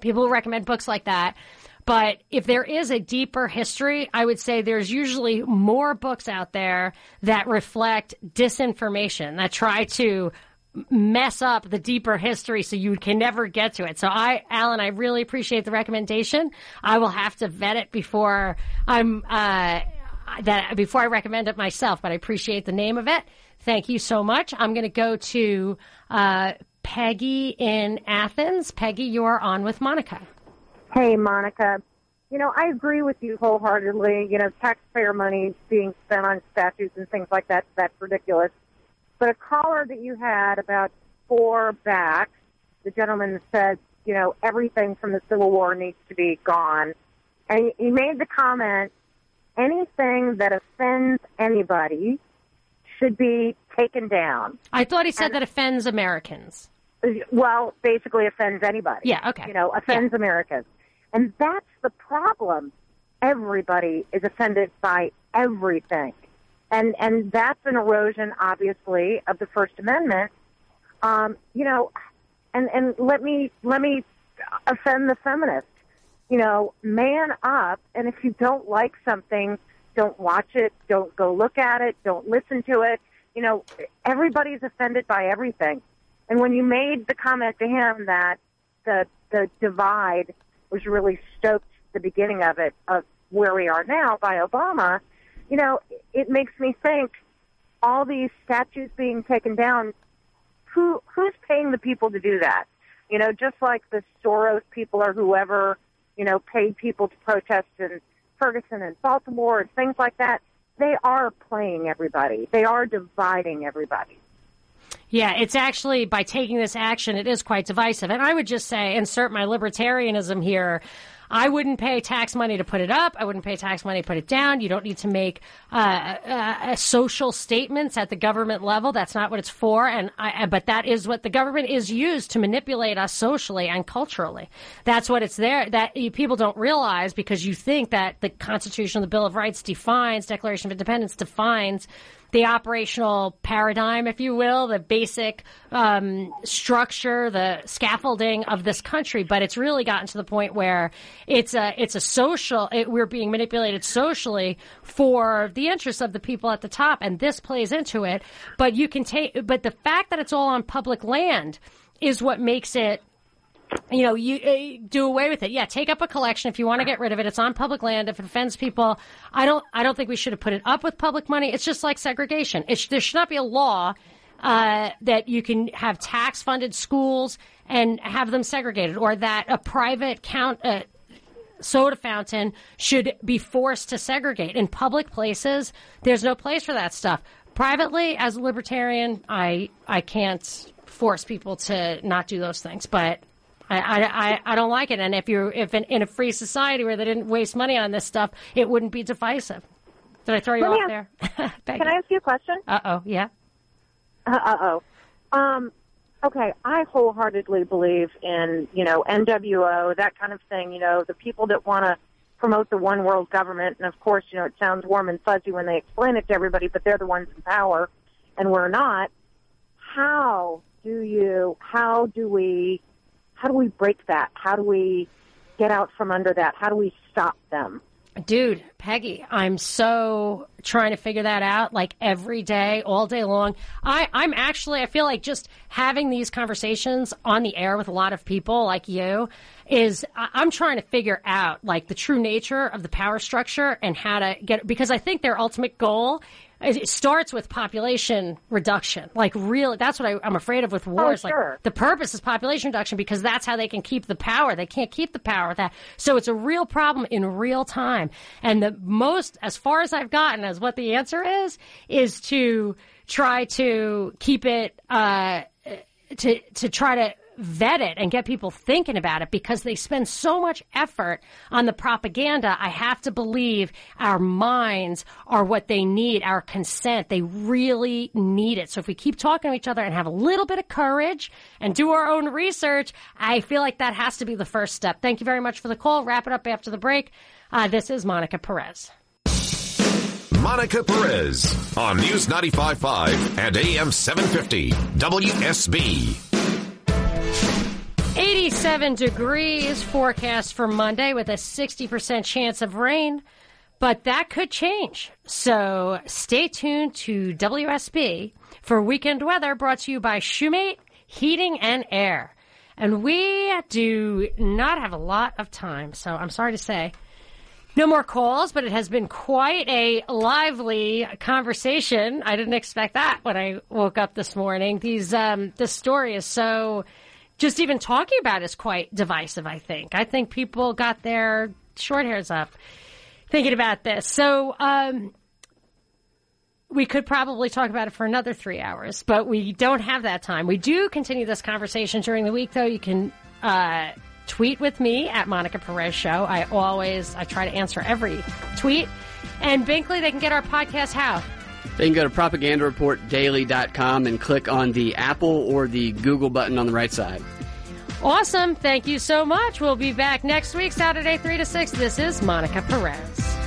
people recommend books like that. But if there is a deeper history, I would say there's usually more books out there that reflect disinformation, that try to mess up the deeper history so you can never get to it. So I, Alan, I really appreciate the recommendation. I will have to vet it before I'm, uh, that before I recommend it myself, but I appreciate the name of it. Thank you so much. I'm going to go to uh, Peggy in Athens. Peggy, you are on with Monica. Hey, Monica. You know, I agree with you wholeheartedly. You know, taxpayer money being spent on statues and things like that, that's ridiculous. But a caller that you had about four back, the gentleman said, you know, everything from the Civil War needs to be gone. And he made the comment, anything that offends anybody should be taken down. I thought he said that offends Americans. Well, basically offends anybody. Yeah, okay. You know, offends Americans. And that's the problem. Everybody is offended by everything. And and that's an erosion obviously of the First Amendment. Um, you know, and and let me let me offend the feminists. You know, man up and if you don't like something, don't watch it, don't go look at it, don't listen to it. You know, everybody's offended by everything. And when you made the comment to him that the the divide was really stoked the beginning of it of where we are now by Obama, you know, it makes me think all these statues being taken down, who who's paying the people to do that? You know, just like the Soros people or whoever, you know, paid people to protest in Ferguson and Baltimore and things like that. They are playing everybody. They are dividing everybody. Yeah, it's actually by taking this action, it is quite divisive. And I would just say, insert my libertarianism here. I wouldn't pay tax money to put it up. I wouldn't pay tax money to put it down. You don't need to make uh, uh, social statements at the government level. That's not what it's for. And I, but that is what the government is used to manipulate us socially and culturally. That's what it's there. That people don't realize because you think that the Constitution, the Bill of Rights defines, Declaration of Independence defines the operational paradigm, if you will, the basic um, structure, the scaffolding of this country. But it's really gotten to the point where it's a it's a social. It, we're being manipulated socially for the interests of the people at the top, and this plays into it. But you can take. But the fact that it's all on public land is what makes it you know, you uh, do away with it. Yeah, take up a collection if you want to get rid of it. It's on public land. If it offends people, I don't. I don't think we should have put it up with public money. It's just like segregation. There should not be a law uh, that you can have tax-funded schools and have them segregated, or that a private count. Uh, soda fountain should be forced to segregate in public places. There's no place for that stuff. Privately, as a libertarian, I I can't force people to not do those things, but I, I, I- I don't like it. And if you're if in, in a free society where they didn't waste money on this stuff, it wouldn't be divisive. Did I throw you Let off there? Can I ask you a question? Uh oh. Yeah. Uh oh. Um, okay, I wholeheartedly believe in, you know, NWO, that kind of thing, you know, the people that want to promote the one world government. And of course, you know, it sounds warm and fuzzy when they explain it to everybody, but they're the ones in power and we're not. How do you, how do we, how do we break that? How do we get out from under that? How do we stop them? Dude, Peggy, I'm so trying to figure that out like every day, all day long. I, I'm actually, I feel like just having these conversations on the air with a lot of people like you is, I- I'm trying to figure out like the true nature of the power structure and how to get, because I think their ultimate goal it starts with population reduction. Like, really, that's what I, I'm afraid of with wars. sure. Like, the purpose is population reduction because that's how they can keep the power. They can't keep the power with that. So it's a real problem in real time. And the most, as far as I've gotten, as what the answer is, is to try to keep it, uh, to, to try to vet it and get people thinking about it because they spend so much effort on the propaganda. I have to believe our minds are what they need, our consent. They really need it. So if we keep talking to each other and have a little bit of courage and do our own research, I feel like that has to be the first step. Thank you very much for the call. Wrap it up after the break. Uh, this is Monica Perez. Monica Perez on News 95.5 and AM 750 WSB. 87 degrees forecast for Monday with a 60% chance of rain, but that could change. So stay tuned to WSB for weekend weather brought to you by Shoemate Heating and Air. And we do not have a lot of time, so I'm sorry to say. No more calls, but it has been quite a lively conversation. I didn't expect that when I woke up this morning. These, um, this story is so, just even talking about is quite divisive, I think. I think people got their short hairs up thinking about this. So, um, we could probably talk about it for another three hours, but we don't have that time. We do continue this conversation during the week, though. You can uh, tweet with me at Monica Perez Show. I always I try to answer every tweet. And Binkley, they can get our podcast how? They can go to propagandareportdaily.com and click on the Apple or the Google button on the right side. Awesome. Thank you so much. We'll be back next week, Saturday, 3 to 6. This is Monica Perez.